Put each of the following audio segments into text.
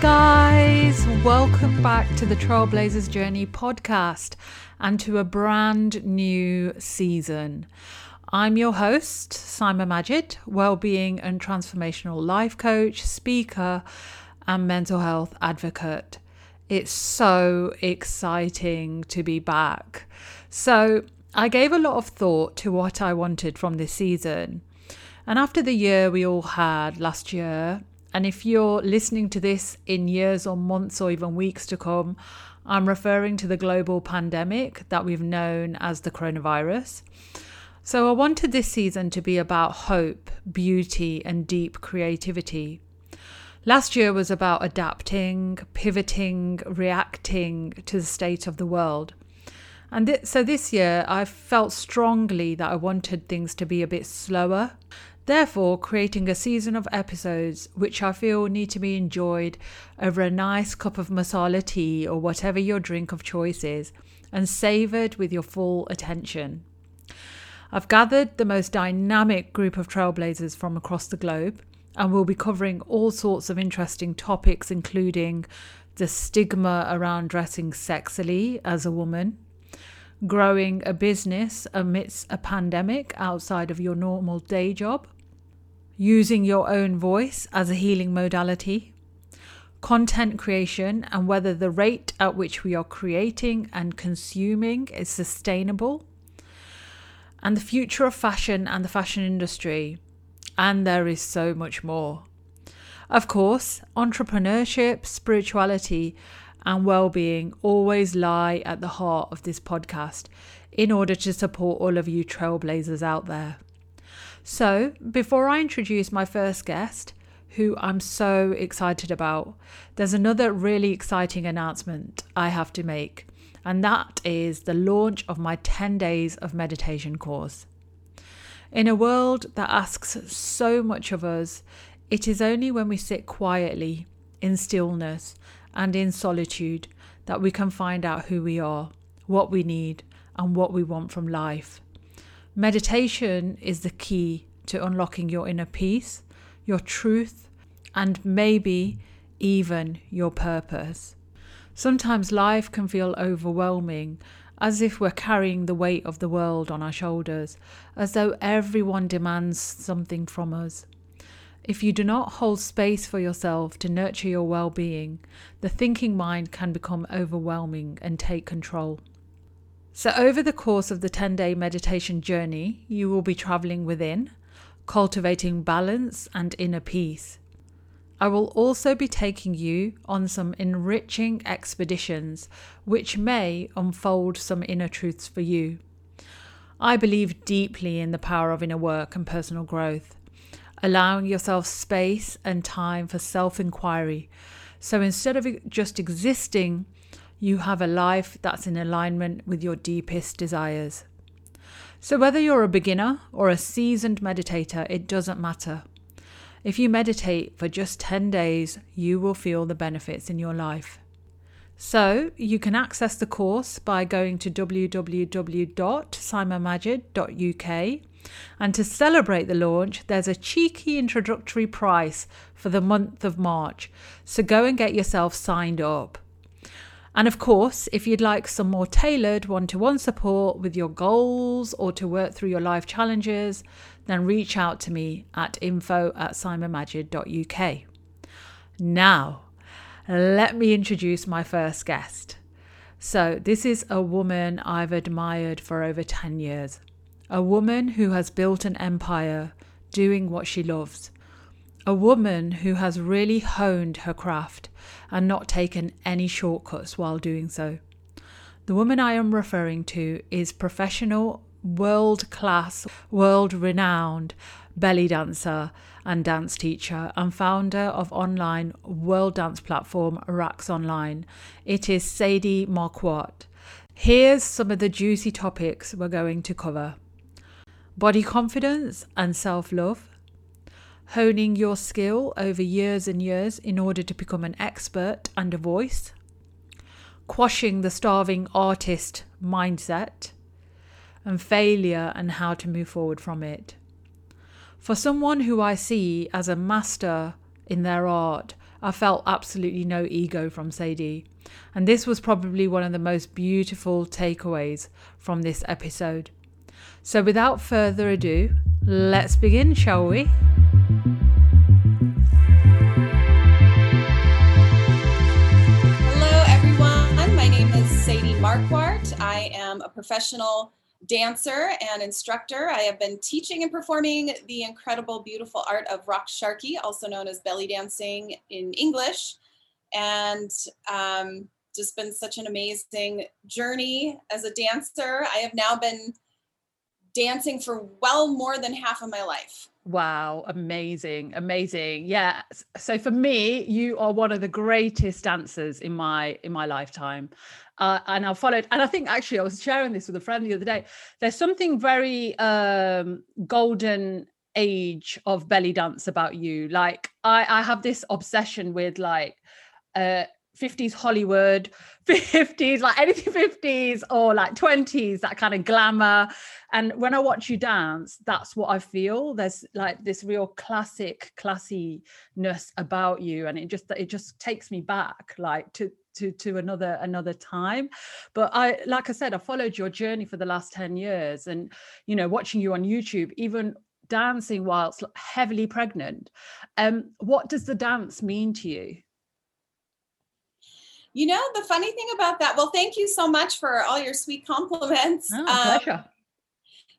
guys. Welcome back to the Trailblazers Journey podcast and to a brand new season. I'm your host, Simon Majid, well-being and transformational life coach, speaker, and mental health advocate. It's so exciting to be back. So, I gave a lot of thought to what I wanted from this season. And after the year we all had last year, and if you're listening to this in years or months or even weeks to come, I'm referring to the global pandemic that we've known as the coronavirus. So I wanted this season to be about hope, beauty, and deep creativity. Last year was about adapting, pivoting, reacting to the state of the world. And th- so this year, I felt strongly that I wanted things to be a bit slower, Therefore, creating a season of episodes which I feel need to be enjoyed over a nice cup of masala tea or whatever your drink of choice is, and savoured with your full attention. I've gathered the most dynamic group of trailblazers from across the globe, and we'll be covering all sorts of interesting topics, including the stigma around dressing sexily as a woman, growing a business amidst a pandemic outside of your normal day job using your own voice as a healing modality, content creation, and whether the rate at which we are creating and consuming is sustainable, and the future of fashion and the fashion industry. And there is so much more. Of course, entrepreneurship, spirituality, and well being always lie at the heart of this podcast in order to support all of you trailblazers out there. So, before I introduce my first guest, who I'm so excited about, there's another really exciting announcement I have to make, and that is the launch of my 10 days of meditation course. In a world that asks so much of us, it is only when we sit quietly, in stillness, and in solitude that we can find out who we are, what we need, and what we want from life. Meditation is the key to unlocking your inner peace, your truth, and maybe even your purpose. Sometimes life can feel overwhelming, as if we're carrying the weight of the world on our shoulders, as though everyone demands something from us. If you do not hold space for yourself to nurture your well being, the thinking mind can become overwhelming and take control. So, over the course of the 10 day meditation journey, you will be traveling within, cultivating balance and inner peace. I will also be taking you on some enriching expeditions which may unfold some inner truths for you. I believe deeply in the power of inner work and personal growth, allowing yourself space and time for self inquiry. So instead of just existing, you have a life that's in alignment with your deepest desires. So, whether you're a beginner or a seasoned meditator, it doesn't matter. If you meditate for just 10 days, you will feel the benefits in your life. So, you can access the course by going to www.simonmajid.uk. And to celebrate the launch, there's a cheeky introductory price for the month of March. So, go and get yourself signed up. And of course, if you'd like some more tailored one to one support with your goals or to work through your life challenges, then reach out to me at info at simonmajid.uk. Now, let me introduce my first guest. So, this is a woman I've admired for over 10 years. A woman who has built an empire doing what she loves a woman who has really honed her craft and not taken any shortcuts while doing so. The woman I am referring to is professional, world class, world renowned belly dancer and dance teacher and founder of online world dance platform Raqs Online. It is Sadie Marquardt. Here's some of the juicy topics we're going to cover body confidence and self love honing your skill over years and years in order to become an expert and a voice, quashing the starving artist mindset, and failure and how to move forward from it. For someone who I see as a master in their art I felt absolutely no ego from Sadie. And this was probably one of the most beautiful takeaways from this episode. So, without further ado, let's begin, shall we? Marquardt. I am a professional dancer and instructor. I have been teaching and performing the incredible, beautiful art of Raqs Sharqi, also known as belly dancing in English. And um, just been such an amazing journey as a dancer. I have now been dancing for well more than half of my life. Wow, amazing, amazing. Yeah. So for me, you are one of the greatest dancers in my in my lifetime. Uh, and I followed, and I think actually I was sharing this with a friend the other day. There's something very um, golden age of belly dance about you. Like I, I have this obsession with like uh, 50s Hollywood, 50s, like anything 50s or like 20s, that kind of glamour. And when I watch you dance, that's what I feel. There's like this real classic classiness about you. And it just it just takes me back like to to to another another time but i like i said i followed your journey for the last 10 years and you know watching you on youtube even dancing whilst heavily pregnant um what does the dance mean to you you know, the funny thing about that, well, thank you so much for all your sweet compliments. Oh, um, pleasure.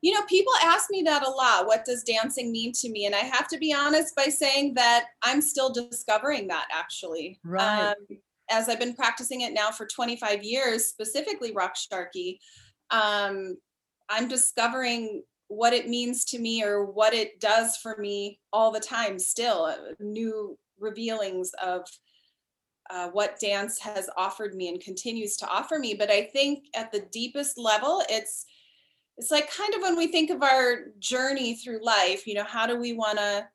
You know, people ask me that a lot. What does dancing mean to me? And I have to be honest by saying that I'm still discovering that actually. Right. Um, as I've been practicing it now for 25 years, specifically Raqs Sharqi, um, I'm discovering what it means to me or what it does for me all the time still uh, new revealings of uh, what dance has offered me and continues to offer me but i think at the deepest level it's it's like kind of when we think of our journey through life you know how do we want to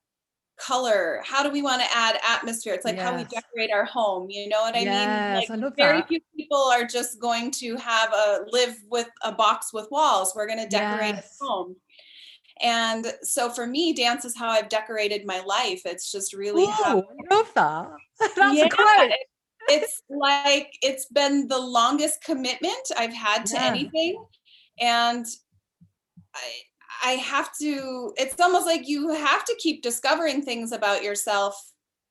color how do we want to add atmosphere it's like yes. how we decorate our home you know what i yes, mean like I very that. few people are just going to have a live with a box with walls we're going to decorate yes. a home and so for me, dance is how I've decorated my life. It's just really Ooh, how I love that. That's yeah, great. it's like it's been the longest commitment I've had to yeah. anything. And I I have to, it's almost like you have to keep discovering things about yourself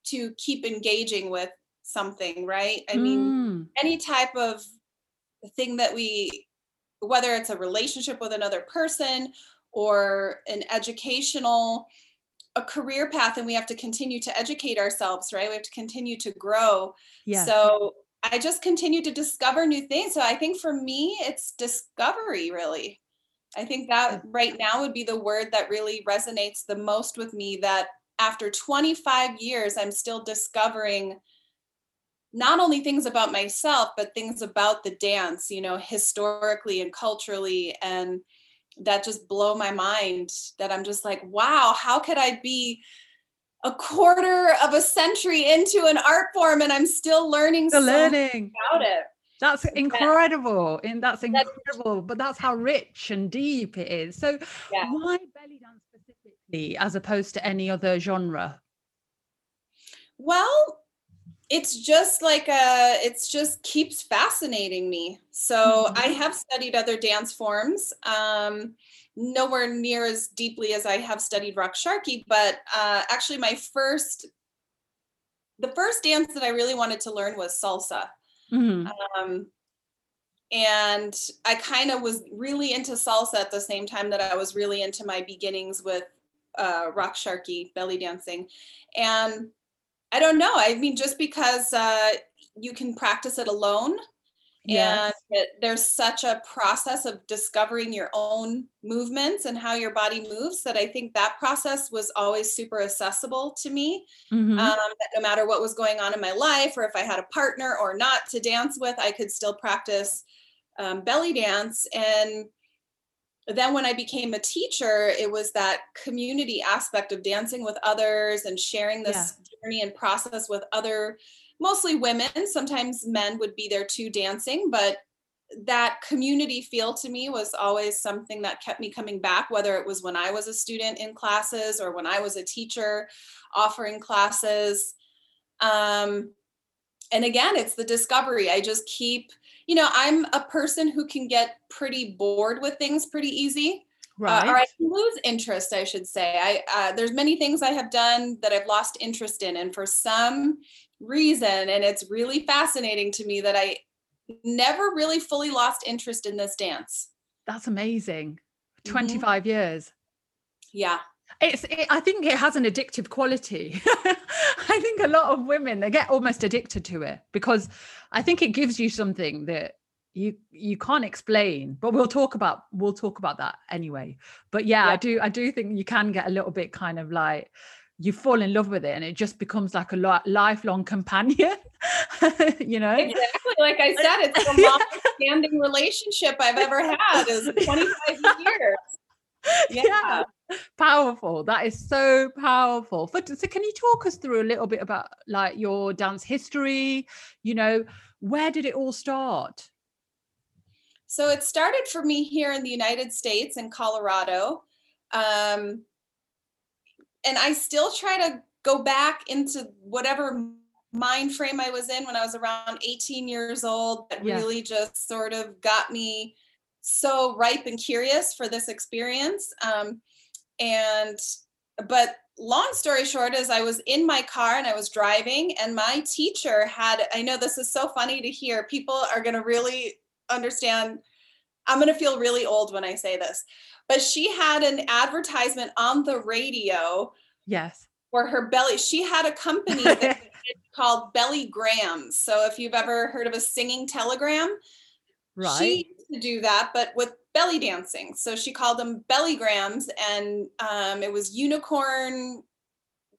to keep engaging with something, right? I mean, mm. any type of thing that we whether it's a relationship with another person or an educational a career path and we have to continue to educate ourselves right? We have to continue to grow. Yeah so i just continue to discover new things. So i think for me it's discovery really. I think that right now would be the word that really resonates the most with me that after 25 years i'm still discovering not only things about myself but things about the dance you know historically and culturally and that just blow my mind that I'm just like, wow, how could I be a quarter of a century into an art form and I'm still learning still so learning about it. That's incredible. And that's incredible. but that's how rich and deep it is. So yeah. why belly dance specifically as opposed to any other genre? Well, it's just like a it's just keeps fascinating me so mm-hmm. i have studied other dance forms um, nowhere near as deeply as i have studied Raqs Sharqi but uh, actually my first the first dance that i really wanted to learn was salsa mm-hmm. um, and i kind of was really into salsa at the same time that i was really into my beginnings with uh, Raqs Sharqi belly dancing and I don't know. I mean, just because uh, you can practice it alone, yes. and it, there's such a process of discovering your own movements and how your body moves that I think that process was always super accessible to me. Mm-hmm. Um, no matter what was going on in my life, or if I had a partner or not to dance with, I could still practice um, belly dance and then when I became a teacher, it was that community aspect of dancing with others and sharing this yeah. journey and process with other, mostly women. Sometimes men would be there too dancing, but that community feel to me was always something that kept me coming back, whether it was when I was a student in classes or when I was a teacher offering classes. Um, and again, it's the discovery. I just keep, you know, I'm a person who can get pretty bored with things pretty easy. Right. Uh, or I can lose interest, I should say. I uh, there's many things I have done that I've lost interest in, and for some reason, and it's really fascinating to me that I never really fully lost interest in this dance. That's amazing. Mhm. 25 years. Yeah, It's it, I think it has an addictive quality. I think a lot of women they get almost addicted to it because I think it gives you something that you you can't explain but we'll talk about we'll talk about that anyway but yeah, i do i do think you can get a little bit kind of like you fall in love with it and it just becomes like a lo- lifelong companion you know exactly. Like I said, it's the longest standing relationship I've ever had is 25 years. Yeah. Powerful that is so powerful but so can you talk us through a little bit about like your dance history you know where did it all start So it started for me here in the United States in Colorado. Um, and I still try to go back into whatever mind frame I was in when I was around 18 years old that Yeah. really just sort of got me so ripe and curious for this experience. Um, and but long story short is I was in my car and I was driving and my teacher had I know this is so funny to hear. People are going to really understand I'm going to feel really old when I say this. But she had an advertisement on the radio yes for her belly. She had a company that called Belly Grams. So if you've ever heard of a singing telegram, right she used to do that, but with belly dancing. So she called them belly grams, and um, it was unicorn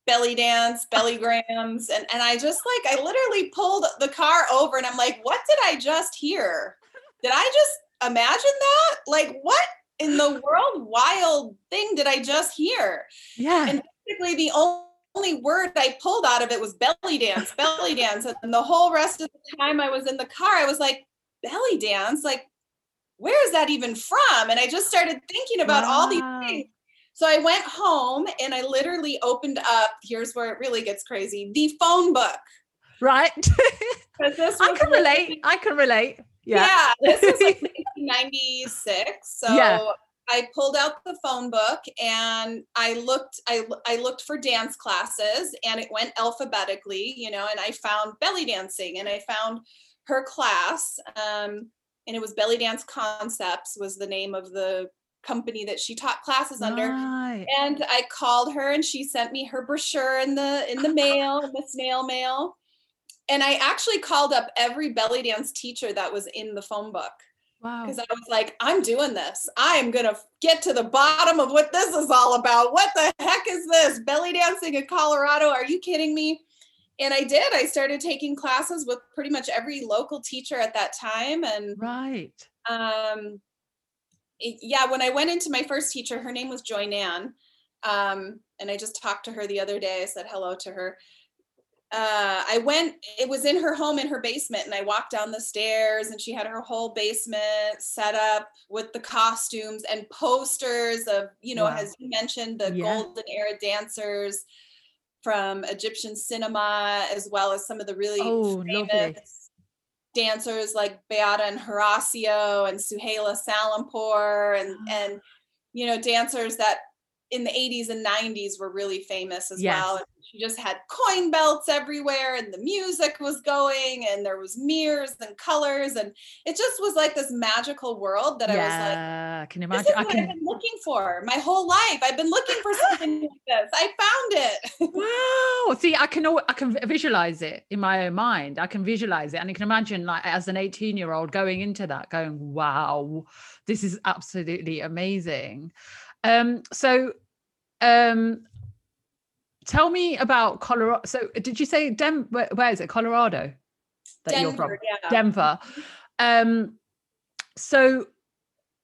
belly dance, belly grams, and and I just like I literally pulled the car over, and I'm like, what did I just hear? Did I just imagine that? Like, what in the world wild thing did I just hear? yeah And basically, the only only word I pulled out of it was belly dance, belly dance. And the whole rest of the time I was in the car, I was like, belly dance? Like, where is that even from? And I just started thinking about all these things. So I went home and I literally opened up, here's where it really gets crazy, the phone book. Right. this i can relate i can relate Yeah, yeah this was like 1996. So Yeah. I pulled out the phone book and I looked I I looked for dance classes and it went alphabetically, you know, and I found belly dancing and I found her class um and it was Belly Dance Concepts was the name of the company that she taught classes under right and I called her and she sent me her brochure in the in the mail, in the snail mail. And I actually called up every belly dance teacher that was in the phone book wow because I was like, I'm doing this. I am going to get to the bottom of what this is all about. What the heck is this? Belly dancing in Colorado? Are you kidding me? And I did. I started taking classes with pretty much every local teacher at that time and right um it- yeah when i went into my first teacher her name was joy nan um and i just talked to her the other day i said hello to her uh i went it was in her home in her basement and i walked down the stairs and she had her whole basement set up with the costumes and posters of you know Wow. as you mentioned the Yeah. golden era dancers from egyptian cinema as well as some of the really Oh, famous lovely. dancers like Beata and Horacio and Suhaila Salimpour and Ah. and you know dancers that in the 80s and 90s were really famous as well. Yes. And she just had coin belts everywhere and the music was going and there was mirrors and colors and it just was like this magical world that I was like yeah i can this imagine is i what I've been looking for my whole life. I've been looking for something like this. I found it. Wow. See, I can I can visualize it in my own mind. I can visualize it, and I can imagine, like, as an 18 year old going into that, going, "Wow, this is absolutely amazing." Um, so, um, tell me about Colorado. So, did you say Dem? Where, where is it? Colorado. That you're from. Denver, yeah. Denver. Um, so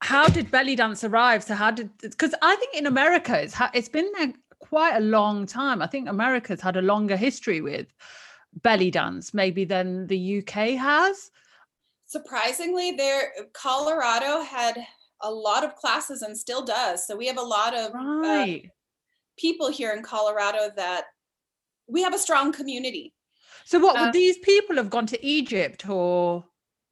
how did belly dance arrive? So how did because I think in America it's ha- it's been there quite a long time. I think America's had a longer history with belly dance maybe than the UK has. surprisingly there colorado had a lot of classes and still does so we have a lot of uh, Right. People here in colorado that we have a strong community So what would um, these people have gone to Egypt or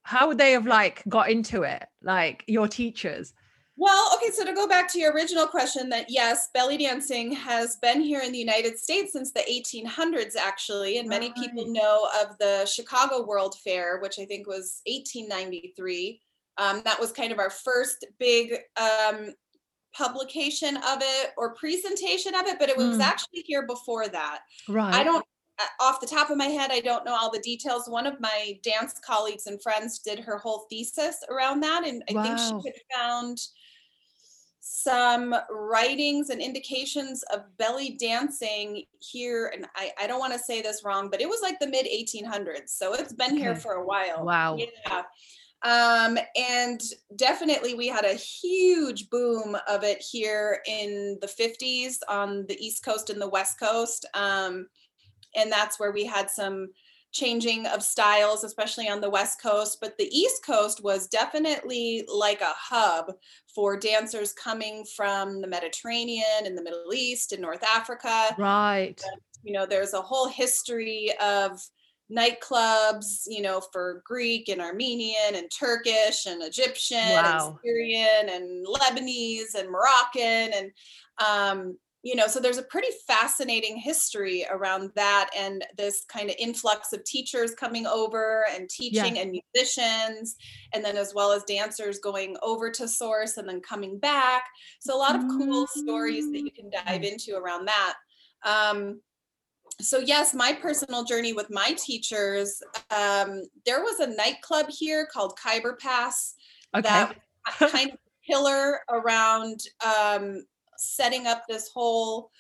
how would they have like got into it? Like your teachers? Well, okay, so to go back to your original question, that yes, belly dancing has been here in the United States since the 1800s, actually. And many right. people know of the Chicago World Fair, which I think was 1893. Um, that was kind of our first big um, publication of it or presentation of it, but it was mm. actually here before that. Right. I don't off the top of my head, I don't know all the details. One of my dance colleagues and friends did her whole thesis around that, and I wow. think she had found some writings and indications of belly dancing here. And I, I don't want to say this wrong, but it was like the mid 1800s. So it's been okay. here for a while. Wow. Yeah. Um, and definitely we had a huge boom of it here in the 50s on the East Coast and the West Coast. Um, and that's where we had some changing of styles, especially on the West Coast. But the East Coast was definitely like a hub for dancers coming from the Mediterranean and the Middle East and North Africa. Right. And, you know, there's a whole history of nightclubs, you know, for Greek and Armenian and Turkish and Egyptian wow. and Syrian and Lebanese and Moroccan and um, you know so there's a pretty fascinating history around that and this kind of influx of teachers coming over and teaching yeah. and musicians and then as well as dancers going over to source and then coming back so a lot of cool stories that you can dive mm. into around that um, so yes my personal journey with my teachers um, there was a nightclub here called Khyber Pass okay. that kind of pillar around um, setting up this whole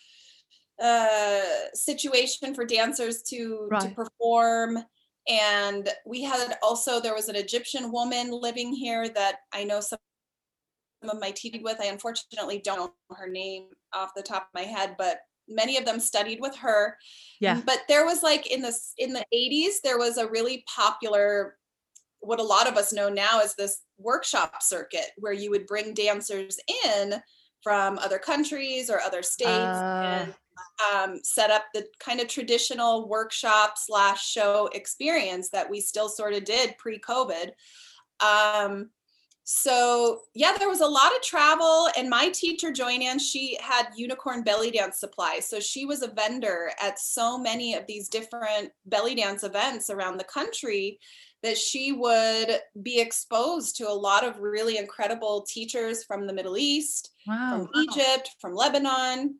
uh, situation for dancers to right. to perform and we had also there was an egyptian woman living here that i know some of my teaching with i unfortunately don't know her name off the top of my head but many of them studied with her yeah but there was like in this in the 80s there was a really popular what a lot of us know now is this workshop circuit where you would bring dancers in from other countries or other states uh. and um, set up the kind of traditional workshop slash show experience that we still sort of did pre-COVID. Um, so yeah, there was a lot of travel, and my teacher Joanne, she had unicorn belly dance supply. So she was a vendor at so many of these different belly dance events around the country that she would be exposed to a lot of really incredible teachers from the Middle East, wow. from Egypt, from Lebanon,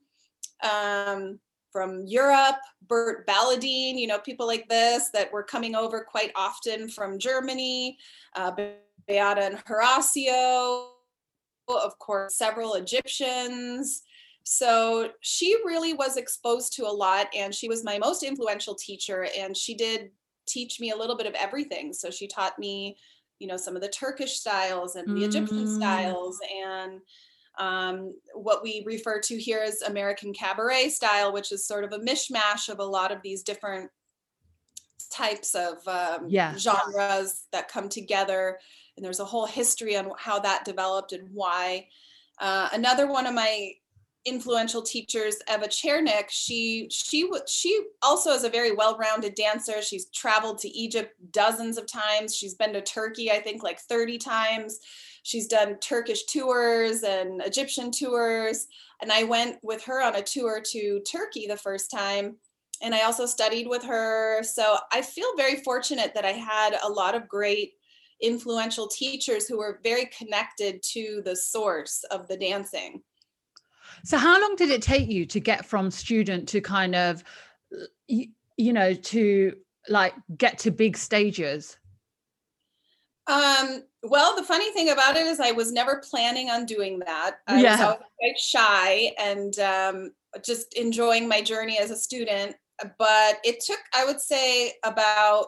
um, from Europe, Bert Balladine, you know, people like this that were coming over quite often from Germany, uh, Beata and Horacio, of course, several Egyptians. So she really was exposed to a lot, and she was my most influential teacher. And she did teach me a little bit of everything. So she taught me, you know, some of the Turkish styles and the mm. Egyptian styles and um, what we refer to here as American cabaret style, which is sort of a mishmash of a lot of these different types of um, yeah. genres that come together. And there's a whole history on how that developed and why. Uh, another one of my influential teachers, Eva Chernik, she she she also is a very well-rounded dancer. She's traveled to Egypt dozens of times. She's been to Turkey, I think, like 30 times. She's done Turkish tours and Egyptian tours. And I went with her on a tour to Turkey the first time. And I also studied with her. So I feel very fortunate that I had a lot of great influential teachers who were very connected to the source of the dancing. So, how long did it take you to get from student to kind of, you, you know, to like get to big stages? Um, well, the funny thing about it is I was never planning on doing that. I yeah. was always quite shy and um, just enjoying my journey as a student. But it took, I would say, about,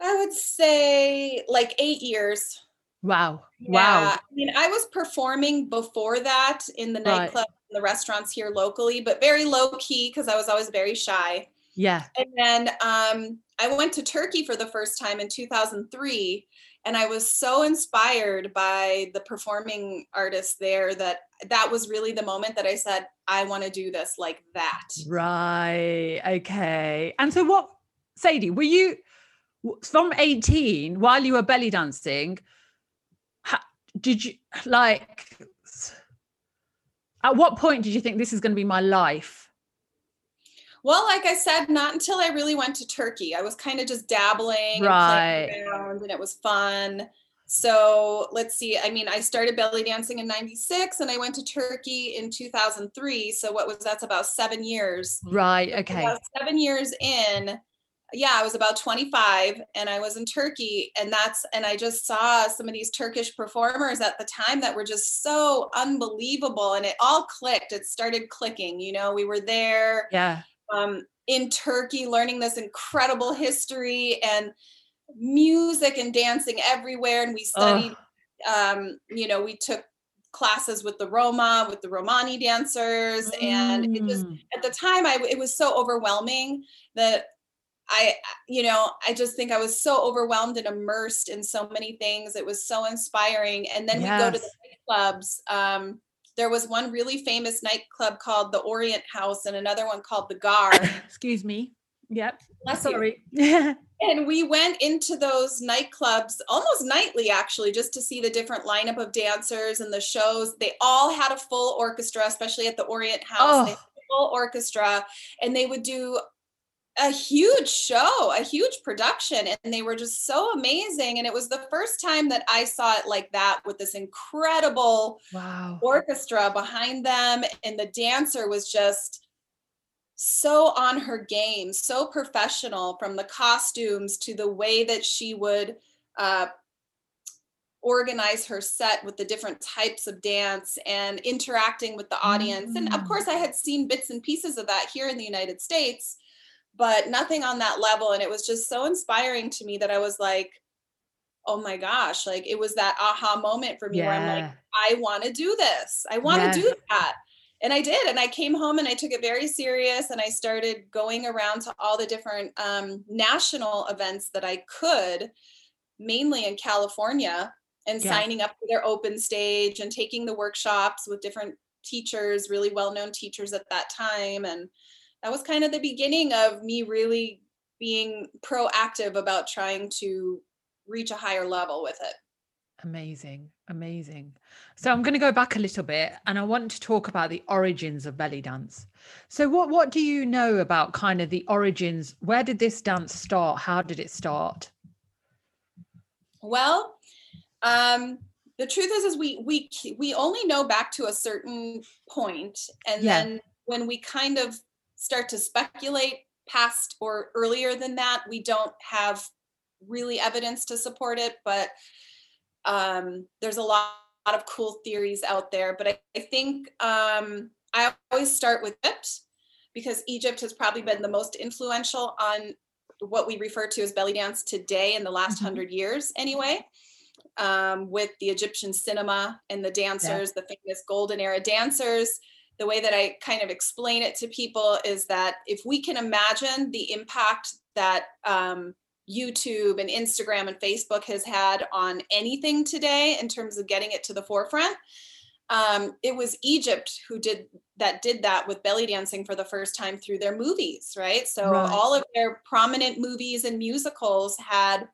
I would say like eight years Wow. Yeah. Wow. I mean, I was performing before that in the nightclub, right. the restaurants here locally, but very low key because I was always very shy. Yeah. And then um, I went to Turkey for the first time in 2003. and I was so inspired by the performing artists there that that was really the moment that I said, I want to do this like that. Right. Okay. And so, what, Sadie, were you from 18 while you were belly dancing? Did you like, at what point did you think this is going to be my life? Well, like I said, not until I really went to Turkey. I was kind of just dabbling right. and around, and it was fun. So let's see. I mean, I started belly dancing in 96 and I went to Turkey in 2003. So what was that's about seven years. Right. Okay. seven years in. Yeah, I was about 25 and I was in Turkey. And that's, and I just saw some of these Turkish performers at the time that were just so unbelievable. And it all clicked. It started clicking. You know, we were there. Yeah um, in Turkey, learning this incredible history and music and dancing everywhere. And we studied, oh. um, you know, we took classes with the Roma, with the Romani dancers. And it just, mm. at the time, I, it was so overwhelming that I, you know, I just think I was so overwhelmed and immersed in so many things. It was so inspiring. And then yes. we go to the clubs. Um, there was one really famous nightclub called the Orient House and another one called the Gar. Excuse me. Yep. Bless Sorry. and we went into those nightclubs almost nightly, actually, just to see the different lineup of dancers and the shows. They all had a full orchestra, especially at the Orient House. Oh. full orchestra, and they would do a huge show, a huge production, and they were just so amazing. And it was the first time that I saw it like that with this incredible wow. orchestra behind them. And the dancer was just so on her game, so professional from the costumes to the way that she would uh, organize her set with the different types of dance and interacting with the audience. Mm-hmm. And of mm. course, I had seen bits and pieces of that here in the United States but nothing on that level. And it was just so inspiring to me that I was like, oh my gosh, like it was that aha moment for me yeah. where I'm like, I want to do this. I want to yeah. do that. And I did. And I came home and I took it very serious. And I started going around to all the different um, national events that I could, mainly in California, and yeah. signing up for their open stage and taking the workshops with different teachers, really well known teachers at that time. And that was kind of the beginning of me really being proactive about trying to reach a higher level with it. Amazing, amazing. So I'm going to go back a little bit and I want to talk about the origins of belly dance. So what what do you know about kind of the origins? Where did this dance start? How did it start? Well, um the truth is is we we we only know back to a certain point and yeah. then when we kind of start to speculate past or earlier than that, we don't have really evidence to support it, but um, there's a lot, lot, of cool theories out there. But I, I think um, I always start with Egypt because Egypt has probably been the most influential on what we refer to as belly dance today in the last mm-hmm. hundred years, anyway. Um, with the Egyptian cinema and the dancers, yeah. the famous golden era dancers the way that I kind of explain it to people is that if we can imagine the impact that um, YouTube and Instagram and Facebook has had on anything today in terms of getting it to the forefront, um, it was Egypt who did that did that with belly dancing for the first time through their movies, right? So right. all of their prominent movies and musicals had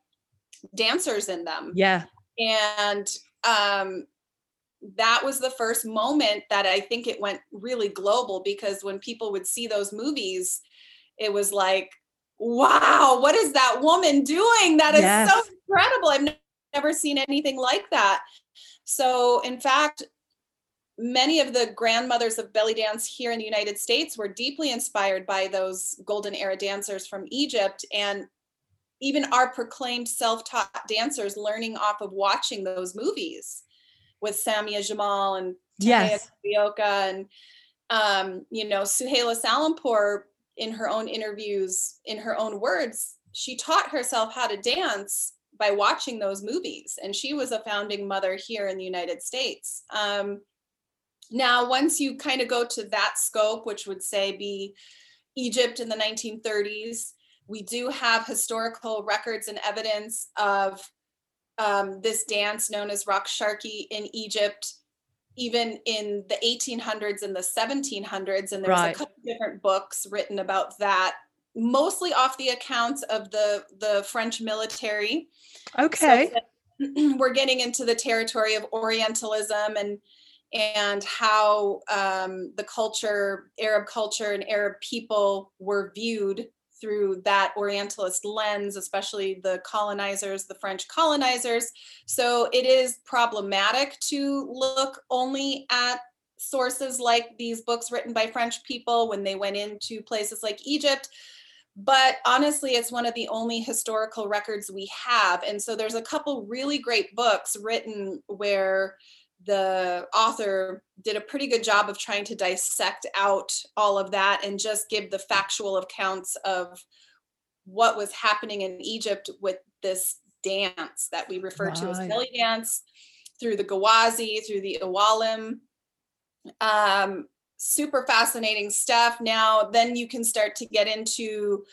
dancers in them. Yeah. And um, that was the first moment that I think it went really global because when people would see those movies, it was like, wow, what is that woman doing? That is yes. so incredible. I've never seen anything like that. So, in fact, many of the grandmothers of belly dance here in the United States were deeply inspired by those golden era dancers from Egypt. And even our proclaimed self taught dancers learning off of watching those movies with Samia Jamal and yes. Bioka and um, you know, Suhaila Salimpour in her own interviews, in her own words, she taught herself how to dance by watching those movies. And she was a founding mother here in the United States. Um, now, once you kind of go to that scope, which would say be Egypt in the 1930s, we do have historical records and evidence of um, this dance known as Raqs Sharqi in Egypt, even in the 1800s and the 1700s. And there's Right. a couple different books written about that, mostly off the accounts of the the French military. Okay. that- we're getting into the territory of Orientalism and and how um, the culture, Arab culture, and Arab people were viewed through that Orientalist lens, especially the colonizers, the French colonizers. So it is problematic to look only at sources like these books written by French people when they went into places like Egypt but honestly it's one of the only historical records we have and so there's a couple really great books written where the author did a pretty good job of trying to dissect out all of that and just give the factual accounts of what was happening in Egypt with this dance that we refer to as Right. belly dance through the Gawazi, through the Awalim. Um, super fascinating stuff. Now, then you can start to get into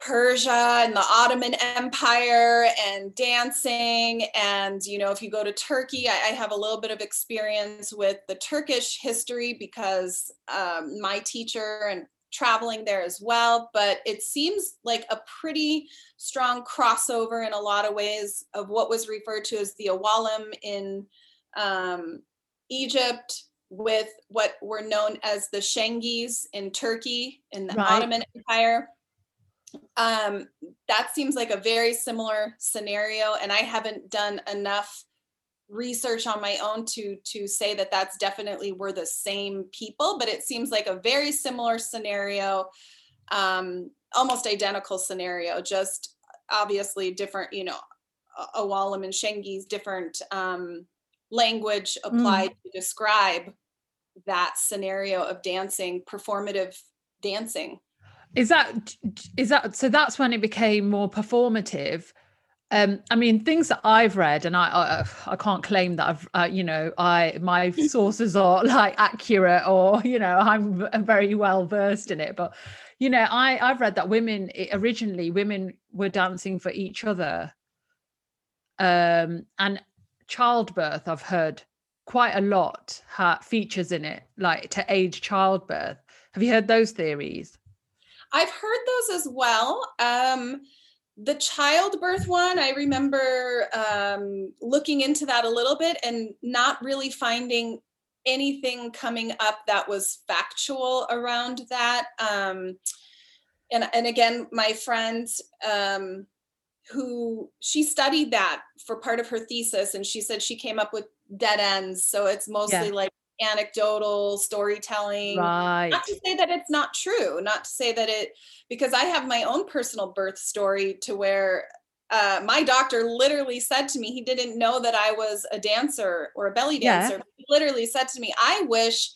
Persia and the Ottoman Empire and dancing. And, you know, if you go to Turkey, I, I have a little bit of experience with the Turkish history because um, my teacher and traveling there as well. But it seems like a pretty strong crossover in a lot of ways of what was referred to as the Awalim in um, Egypt with what were known as the Shengis in Turkey in the Right. Ottoman Empire um that seems like a very similar scenario and i haven't done enough research on my own to to say that that's definitely were the same people but it seems like a very similar scenario um almost identical scenario just obviously different you know A- awalim and shengis different um language applied to describe that scenario of dancing performative dancing Is that is that so? That's when it became more performative. Um, I mean, things that I've read, and I I, I can't claim that I've uh, you know I my sources are like accurate or you know I'm very well versed in it, but you know I I've read that women originally women were dancing for each other, um, and childbirth I've heard quite a lot ha- features in it, like to aid childbirth. Have you heard those theories? I've heard those as well. Um, the childbirth one, I remember um, looking into that a little bit and not really finding anything coming up that was factual around that. Um, and and again, my friend um, who she studied that for part of her thesis, and she said she came up with dead ends. So it's mostly like anecdotal storytelling Right. not to say that it's not true not to say that it because i have my own personal birth story to where uh, my doctor literally said to me he didn't know that i was a dancer or a belly Yeah. dancer he literally said to me i wish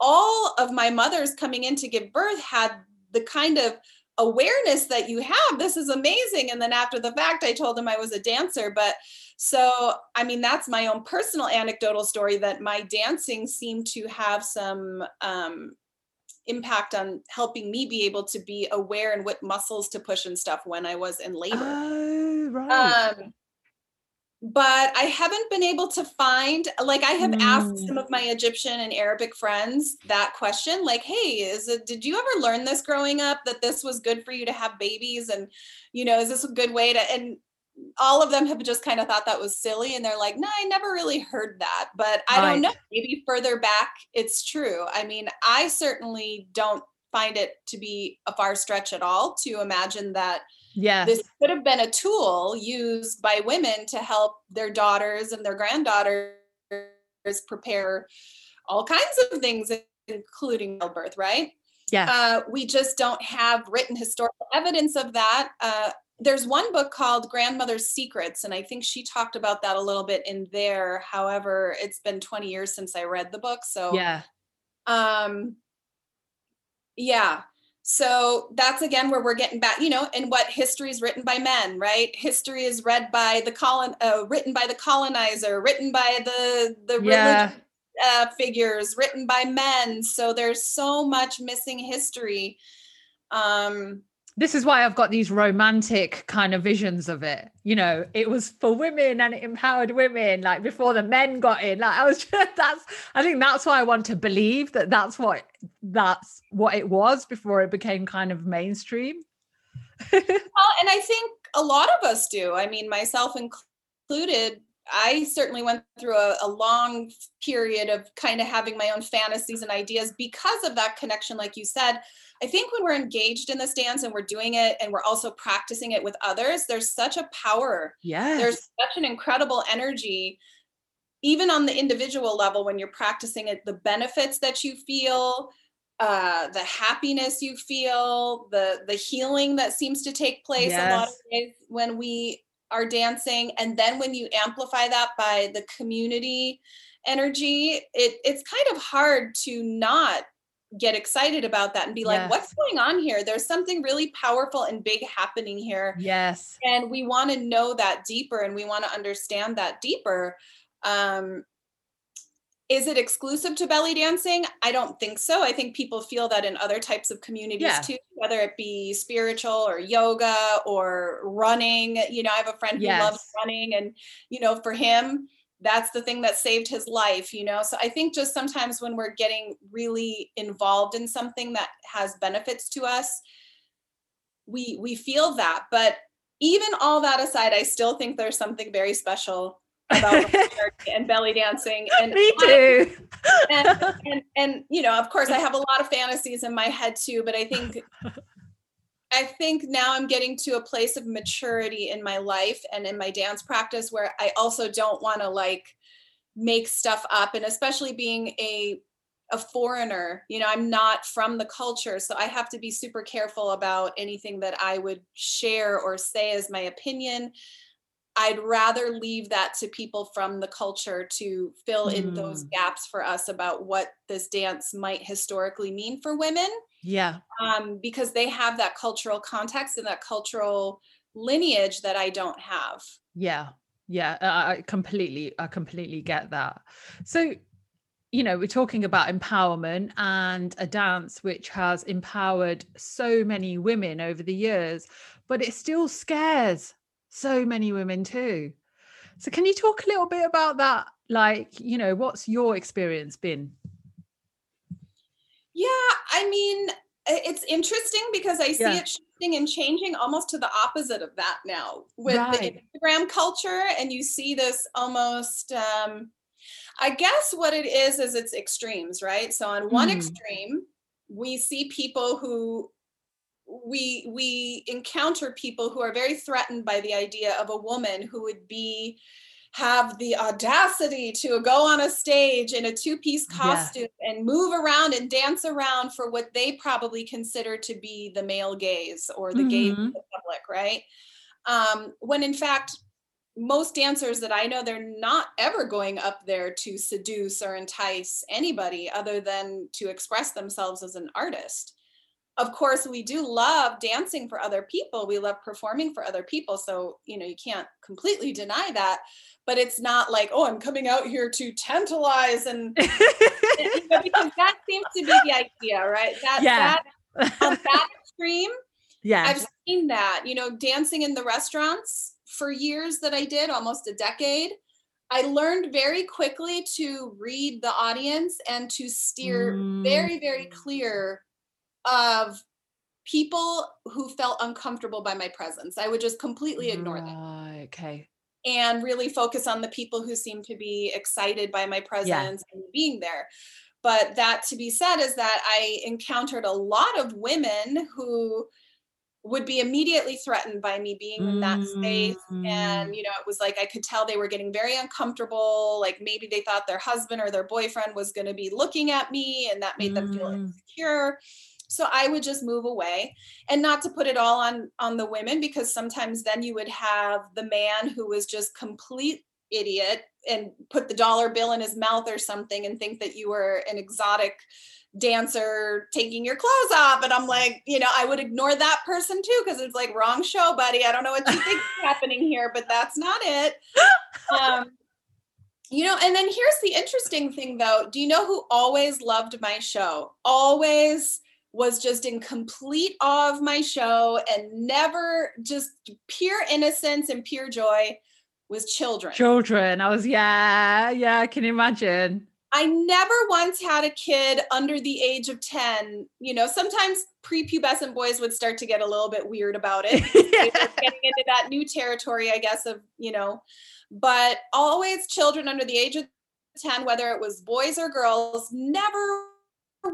all of my mothers coming in to give birth had the kind of awareness that you have this is amazing and then after the fact i told him i was a dancer but so i mean that's my own personal anecdotal story that my dancing seemed to have some um, impact on helping me be able to be aware and what muscles to push and stuff when i was in labor Oh, right. um, but I haven't been able to find like I have asked Mm. some of my Egyptian and Arabic friends that question like hey is it did you ever learn this growing up that this was good for you to have babies and you know is this a good way to and all of them have just kind of thought that was silly and they're like no I never really heard that but I don't know maybe further back it's true I mean I certainly don't find it to be a far stretch at all to imagine that yeah. this could have been a tool used by women to help their daughters and their granddaughters prepare all kinds of things including childbirth right yes. uh, we just don't have written historical evidence of that uh, there's one book called grandmother's secrets and i think she talked about that a little bit in there. However it's been 20 years since i read the book so yeah. um yeah. So that's again where we're getting back you know and what history is written by men right? History is read by the colon uh, written by the colonizer written by the the Yeah. religious uh, figures written by men. So there's so much missing history. Um this is why I've got these romantic kind of visions of it. You know, it was for women and it empowered women, like before the men got in. Like I was just, that's, I think that's why I want to believe that that's what, that's what it was before it became kind of mainstream. well, and I think a lot of us do. I mean, myself included, I certainly went through a, a, long period of kind of having my own fantasies and ideas because of that connection, like you said. I think when we're engaged in this dance and we're doing it and we're also practicing it with others, there's such a power. Yeah. There's such an incredible energy, even on the individual level, when you're practicing it, the benefits that you feel, uh, the happiness you feel, the the healing that seems to take place yes. a lot of days when we are dancing and then when you amplify that by the community energy it it's kind of hard to not get excited about that and be like yes. what's going on here there's something really powerful and big happening here yes and we want to know that deeper and we want to understand that deeper um is it exclusive to belly dancing? I don't think so. I think people feel that in other types of communities yeah. too, whether it be spiritual or yoga or running. You know, I have a friend who yes. loves running, and, you know, for him, that's the thing that saved his life, you know? So I think just sometimes when we're getting really involved in something that has benefits to us, we we feel that. But even all that aside, I still think there's something very special about and belly dancing. And me too. and, and, and you know, of course, I have a lot of fantasies in my head too. But I think I think now I'm getting to a place of maturity in my life and in my dance practice where I also don't want to like make stuff up, and especially being a a foreigner you know i'm not from the culture so i have to be super careful about anything that i would share or say as my opinion I'd rather leave that to people from the culture to fill in those mm. gaps for us about what this dance might historically mean for women. Yeah. Um, because they have that cultural context and that cultural lineage that I don't have. Yeah. Yeah. I completely, I completely get that. So, you know, we're talking about empowerment and a dance which has empowered so many women over the years, but it still scares so many women too. So can you talk a little bit about that? Like, you know, what's your experience been? Yeah, I mean, it's interesting because I see yeah. it shifting and changing almost to the opposite of that now with right. the Instagram culture. And you see this almost, um, I guess what it is, is it's extremes, right? So on one mm. extreme, we see people who we we encounter people who are very threatened by the idea of a woman who would be have the audacity to go on a stage in a two-piece costume yeah. and move around and dance around for what they probably consider to be the male gaze or the mm-hmm. gaze of the public right um, when in fact most dancers that I know, they're not ever going up there to seduce or entice anybody other than to express themselves as an artist of course we do love dancing for other people. We love performing for other people. So you know you can't completely deny that. But it's not like oh i'm coming out here to tantalize and, and you know, because that seems to be the idea right? That yeah. that on that extreme yeah i've seen that you know dancing in the restaurants for years that i did almost a decade I learned very quickly to read the audience and to steer mm. very, very clear of people who felt uncomfortable by my presence. I would just completely ignore them. Okay. And really focus on the people who seem to be excited by my presence yeah. and being there. But that to be said is that I encountered a lot of women who would be immediately threatened by me being in that space and mm. you know it was like i could tell they were getting very uncomfortable like maybe they thought their husband or their boyfriend was going to be looking at me and that made mm. them feel mm. insecure so i would just move away and not to put it all on on the women because sometimes then you would have the man who was just complete idiot and put the dollar bill in his mouth or something and think that you were an exotic dancer taking your clothes off. And i'm like you know i would ignore that person too because it's like wrong show buddy. I don't know what you think is happening here but that's not it. Um, you know and then here's the interesting thing though. Do you know who always loved my show? Always was just in complete awe of my show and never just pure innocence and pure joy was children. Children. I was, yeah, yeah, I can imagine. I never once had a kid under the age of 10. You know, sometimes prepubescent boys would start to get a little bit weird about it. yeah. Getting into that new territory, I guess, of, you know, but always children under the age of 10, whether it was boys or girls, never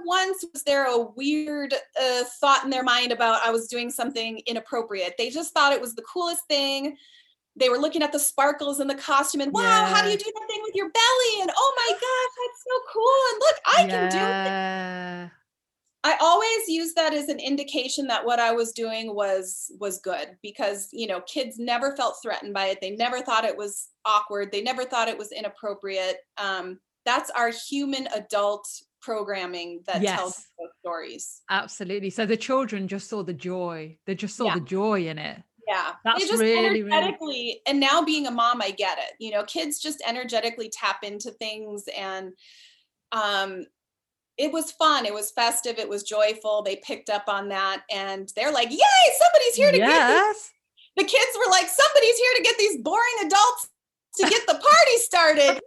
once was there a weird uh, thought in their mind about I was doing something inappropriate. They just thought it was the coolest thing they were looking at the sparkles in the costume and wow, yeah. how do you do that thing with your belly? And oh my gosh, that's so cool. And look, I yeah. can do it. I always use that as an indication that what I was doing was was good because you know kids never felt threatened by it. They never thought it was awkward. They never thought it was inappropriate. Um, that's our human adult programming that yes. tells those stories. Absolutely. So the children just saw the joy. They just saw yeah. the joy in it. Yeah. That's just really, energetically, really... and now being a mom, I get it. You know, kids just energetically tap into things and um it was fun. It was festive. It was joyful. They picked up on that and they're like, yay, somebody's here to yes. get these. The kids were like, somebody's here to get these boring adults to get the party started.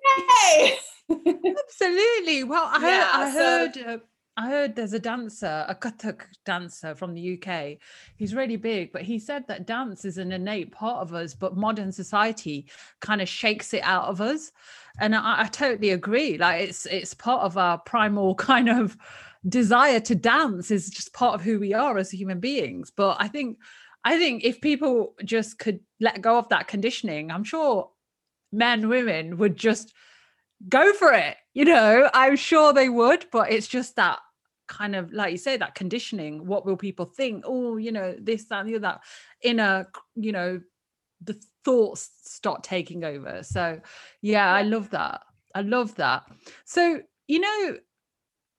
Yay. Absolutely. Well, I heard, I heard so, uh, I heard there's a dancer, a Kathak dancer from the UK. He's really big, but he said that dance is an innate part of us, but modern society kind of shakes it out of us. And I, I totally agree. Like it's it's part of our primal kind of desire to dance is just part of who we are as human beings. But I think I think if people just could let go of that conditioning, I'm sure men, women would just go for it. You know, I'm sure they would, but it's just that kind of like you say that conditioning. What will people think? Oh you know this that and the other. Inner you know the thoughts start taking over. So yeah i love that. I love that. So you know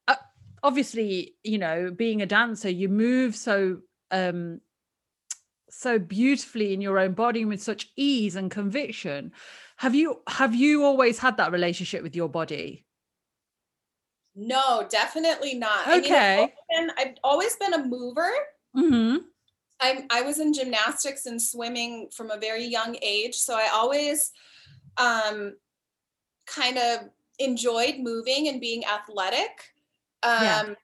uh, obviously you know being a dancer you move so um so beautifully in your own body with such ease and conviction have you have you always had that relationship with your body no, definitely not. Okay. I mean, I've, been, I've, always been a mover. Mm-hmm. I, I was in gymnastics and swimming from a very young age. So I always um, kind of enjoyed moving and being athletic. Um, yeah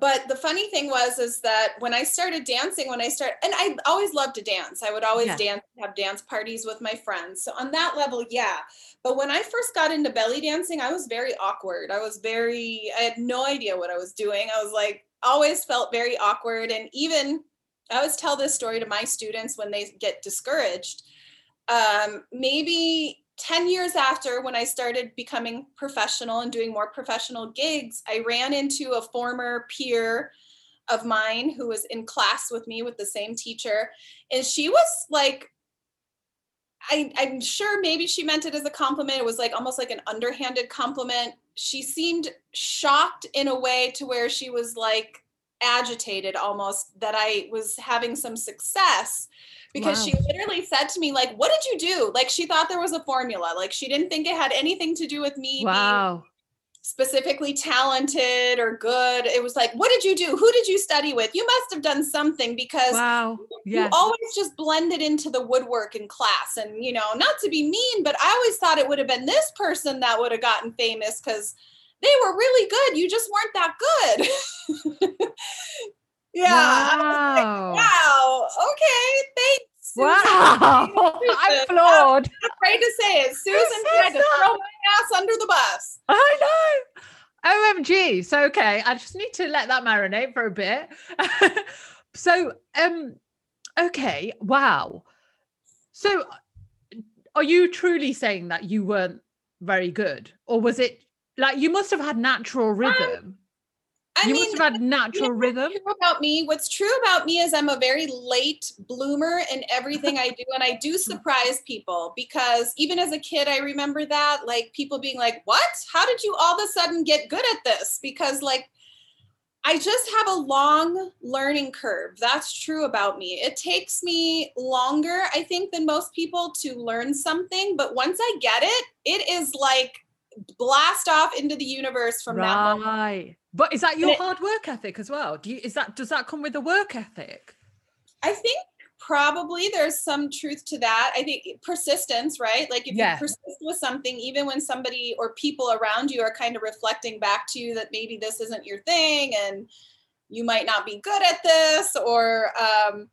but the funny thing was is that when I started dancing, when I started, and I always loved to dance. I would always yeah. dance, have dance parties with my friends. So on that level, yeah. But when I first got into belly dancing, I was very awkward. I was very, I had no idea what I was doing. I was like, always felt very awkward. And even I always tell this story to my students when they get discouraged. Um, maybe 10 years after when I started becoming professional and doing more professional gigs, I ran into a former peer of mine who was in class with me with the same teacher. And she was like, I, I'm sure maybe she meant it as a compliment. It was like almost like an underhanded compliment. She seemed shocked in a way to where she was like agitated almost that I was having some success because wow. she literally said to me like what did you do? Like she thought there was a formula. Like she didn't think it had anything to do with me wow. specifically talented or good. It was like what did you do? Who did you study with? You must have done something because wow. yes. you always just blended into the woodwork in class. And you know not to be mean but i always thought it would have been this person that would have gotten famous because they were really good. You just weren't that good Yeah. Wow. Like, wow. Okay. Thanks. Susan. Wow. I'm floored. I'm afraid to say it. Susan tried to throw my ass under the bus. I know. OMG. So okay, I just need to let that marinate for a bit. so um okay, wow. So are you truly saying that you weren't very good? Or was it like you must have had natural um, rhythm? Um, I you mean, must have had natural rhythm. About me, what's true about me is I'm a very late bloomer in everything I do, and I do surprise people because even as a kid, I remember that like people being like, "What? How did you all of a sudden get good at this?" Because like I just have a long learning curve. That's true about me. It takes me longer, I think, than most people to learn something, but once I get it, it is like blast off into the universe from right. that moment. But is that your it, hard work ethic as well? Do you is that does that come with a work ethic? I think probably there's some truth to that. I think persistence, right? Like if yeah. you persist with something, even when somebody or people around you are kind of reflecting back to you that maybe this isn't your thing and you might not be good at this or um,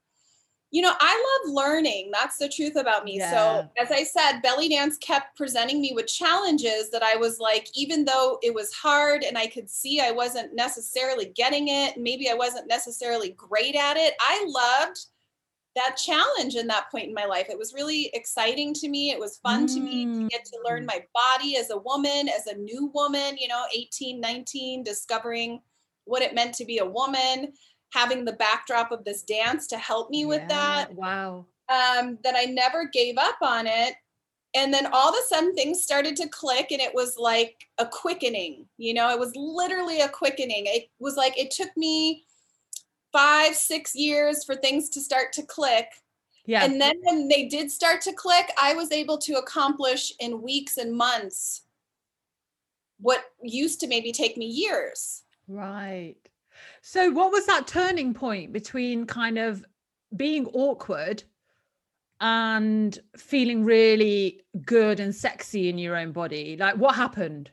you know, I love learning. That's the truth about me. Yeah. So, as I said, belly dance kept presenting me with challenges that I was like, even though it was hard and I could see I wasn't necessarily getting it, maybe I wasn't necessarily great at it, I loved that challenge in that point in my life. It was really exciting to me. It was fun mm. to me to get to learn mm. my body as a woman, as a new woman, you know, 18, 19, discovering what it meant to be a woman, having the backdrop of this dance to help me with yeah, that. Wow. Um, that I never gave up on it. And then all of a sudden things started to click and it was like a quickening, you know, it was literally a quickening. It was like it took me five, six years for things to start to click. Yeah. And then when they did start to click, I was able to accomplish in weeks and months what used to maybe take me years. Right. So, what was that turning point between kind of being awkward and feeling really good and sexy in your own body? Like, what happened?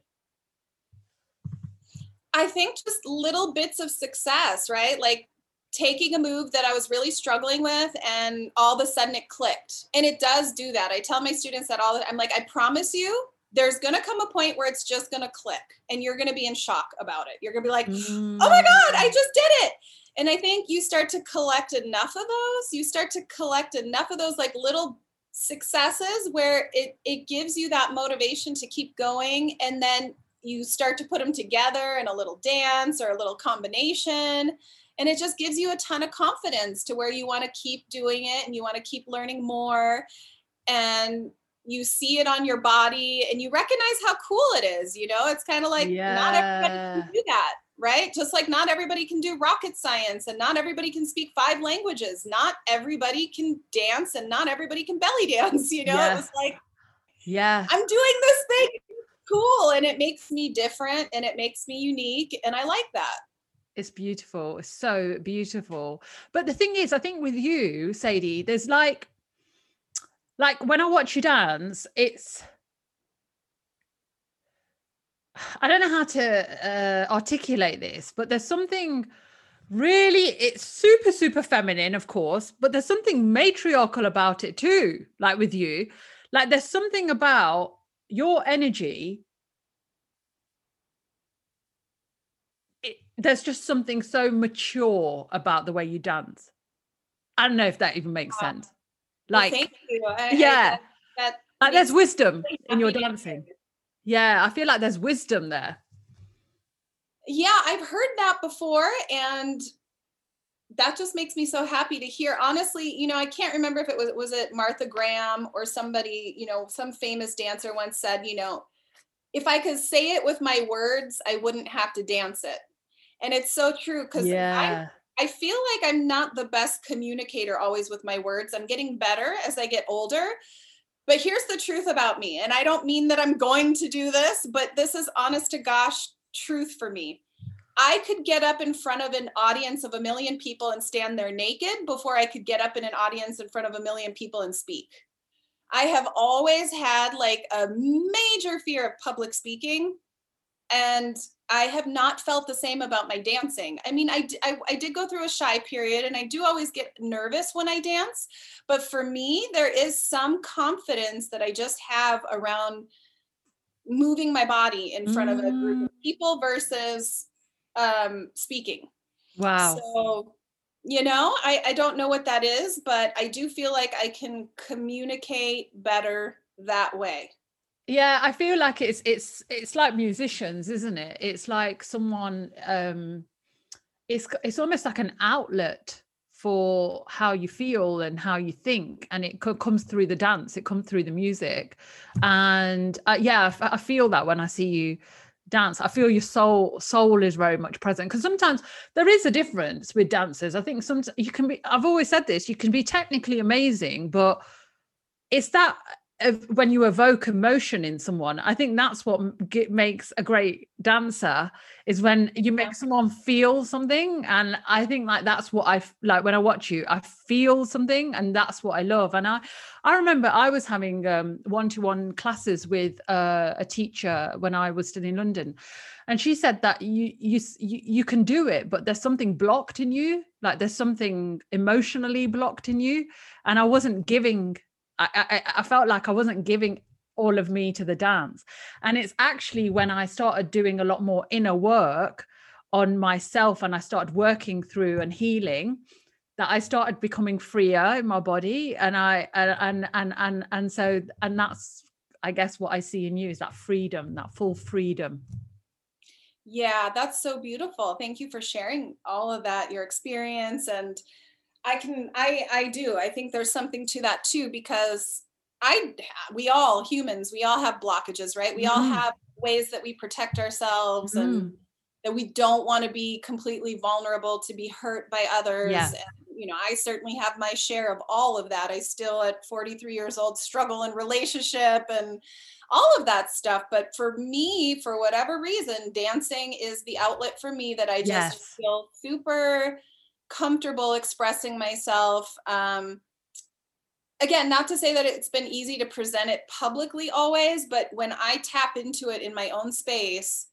I think just little bits of success, right? Like taking a move that I was really struggling with and all of a sudden it clicked. And it does do that. I tell my students that all the I'm like, I promise you, there's going to come a point where it's just going to click and you're going to be in shock about it. You're going to be like, mm. oh my God, I just did it. And I think you start to collect enough of those, you start to collect enough of those like little successes where it, it gives you that motivation to keep going. And then you start to put them together in a little dance or a little combination and it just gives you a ton of confidence to where you want to keep doing it and you want to keep learning more and you see it on your body and you recognize how cool it is you know it's kind of like yeah. not everybody can do that right just like not everybody can do rocket science and not everybody can speak five languages not everybody can dance and not everybody can belly dance you know yeah. it was like yeah i'm doing this thing cool and it makes me different and it makes me unique and i like that it's beautiful. It's so beautiful. But the thing is, I think with you, Sadie, there's like, like when I watch you dance, it's, I don't know how to uh, articulate this, but there's something really, it's super, super feminine, of course, but there's something matriarchal about it too, like with you. Like there's something about your energy there's just something so mature about the way you dance. I don't know if that even makes sense. Like, well, I, yeah, I, that, like there's wisdom in your dancing. Yeah, I feel like there's wisdom there. Yeah, I've heard that before, and that just makes me so happy to hear. Honestly, you know, I can't remember if it was was it Martha Graham or somebody, you know, some famous dancer once said, you know, if I could say it with my words, I wouldn't have to dance it and it's so true because yeah. I, feel like i'm not the best communicator always with my words i'm getting better as i get older but here's the truth about me and i don't mean that i'm going to do this but this is honest to gosh truth for me I could get up in front of an audience of a million people and stand there naked before I could get up in an audience in front of a million people and speak. I have always had like a major fear of public speaking. And I have not felt the same about my dancing. I mean, I, I, I, did go through a shy period and I do always get nervous when I dance. But for me, there is some confidence that I just have around moving my body in front mm. of a group of mm. people versus um, speaking. Wow. So, you know, I, I don't know what that is, but I do feel like I can communicate better that way yeah i feel like it's it's it's like musicians isn't it? It's like someone um it's it's almost like an outlet for how you feel and how you think and it co- comes through the dance it comes through the music. And uh, yeah I, feel that when i see you dance i feel your soul soul is very much present because sometimes there is a difference with dancers. I think sometimes you can be i've always said this you can be technically amazing but it's that when you evoke emotion in someone i think that's what makes a great dancer is when you make someone feel something. And i think like that's what i like when i watch you i feel something and that's what i love. And i i remember i was having um, one-to-one classes with uh, a teacher when i was still in london. And she said that you you you can do it but there's something blocked in you. Like there's something emotionally blocked in you. And i wasn't giving I, I, I felt like I wasn't giving all of me to the dance. And it's actually when I started doing a lot more inner work on myself and I started working through and healing that I started becoming freer in my body. And I and and and and so and that's I guess what I see in you is that freedom, that full freedom. Yeah, that's so beautiful. Thank you for sharing all of that, your experience and I can I I do. I think there's something to that too because I we all humans, we all have blockages, right? We mm. all have ways that we protect ourselves mm. and that we don't want to be completely vulnerable to be hurt by others. Yeah. And, you know, I certainly have my share of all of that. I still at 43 years old struggle in relationship and all of that stuff. But for me, for whatever reason, dancing is the outlet for me that I just yes. feel super comfortable expressing myself. Um, again, not to say that it's been easy to present it publicly always, but when I tap into it in my own space,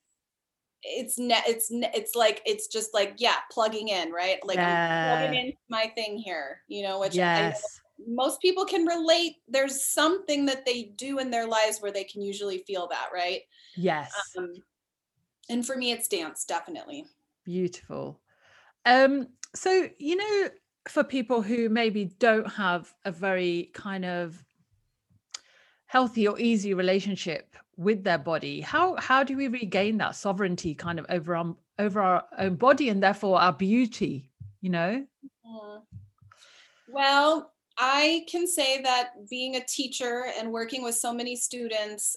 it's ne- it's ne- it's like it's just like yeah, plugging in, right? Like yeah. I'm plugging in my thing here, you know, which yes. I, most people can relate. There's something that they do in their lives where they can usually feel that, right? Yes. Um, and for me, it's dance, definitely. Beautiful. Um, so, you know, for people who maybe don't have a very kind of healthy or easy relationship with their body, how how do we regain that sovereignty kind of over our over our own body and therefore our beauty, you know? Mm-hmm. Well, I can say that being a teacher and working with so many students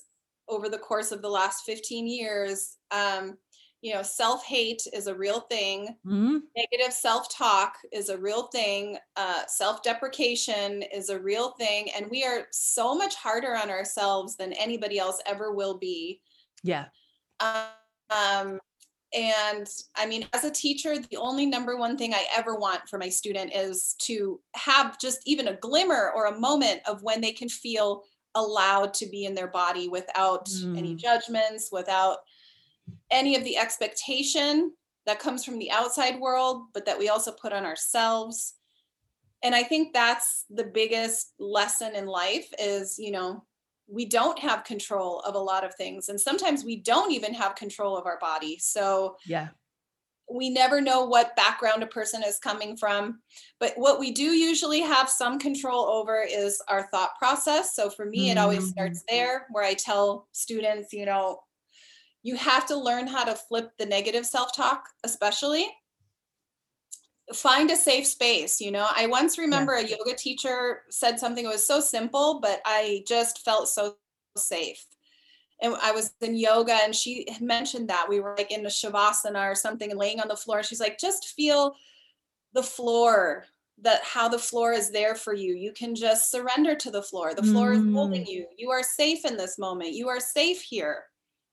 over the course of the last 15 years, um, you know self-hate is a real thing mm-hmm. negative self-talk is a real thing uh, self-deprecation is a real thing and we are so much harder on ourselves than anybody else ever will be yeah um, and i mean as a teacher the only number one thing i ever want for my student is to have just even a glimmer or a moment of when they can feel allowed to be in their body without mm. any judgments without any of the expectation that comes from the outside world, but that we also put on ourselves. And I think that's the biggest lesson in life is, you know, we don't have control of a lot of things. And sometimes we don't even have control of our body. So, yeah. We never know what background a person is coming from. But what we do usually have some control over is our thought process. So for me, it always starts mm-hmm. there where I tell students, you know, you have to learn how to flip the negative self-talk especially. Find a safe space you know? I once remember yeah. a yoga teacher said something it was so simple but i just felt so safe. And i was in yoga and she mentioned that we were like in a shavasana or something and laying on the floor and she's like just feel the floor that how the floor is there for you. You can just surrender to the floor. The floor mm. is holding mm. you. You are safe in this moment. You are safe here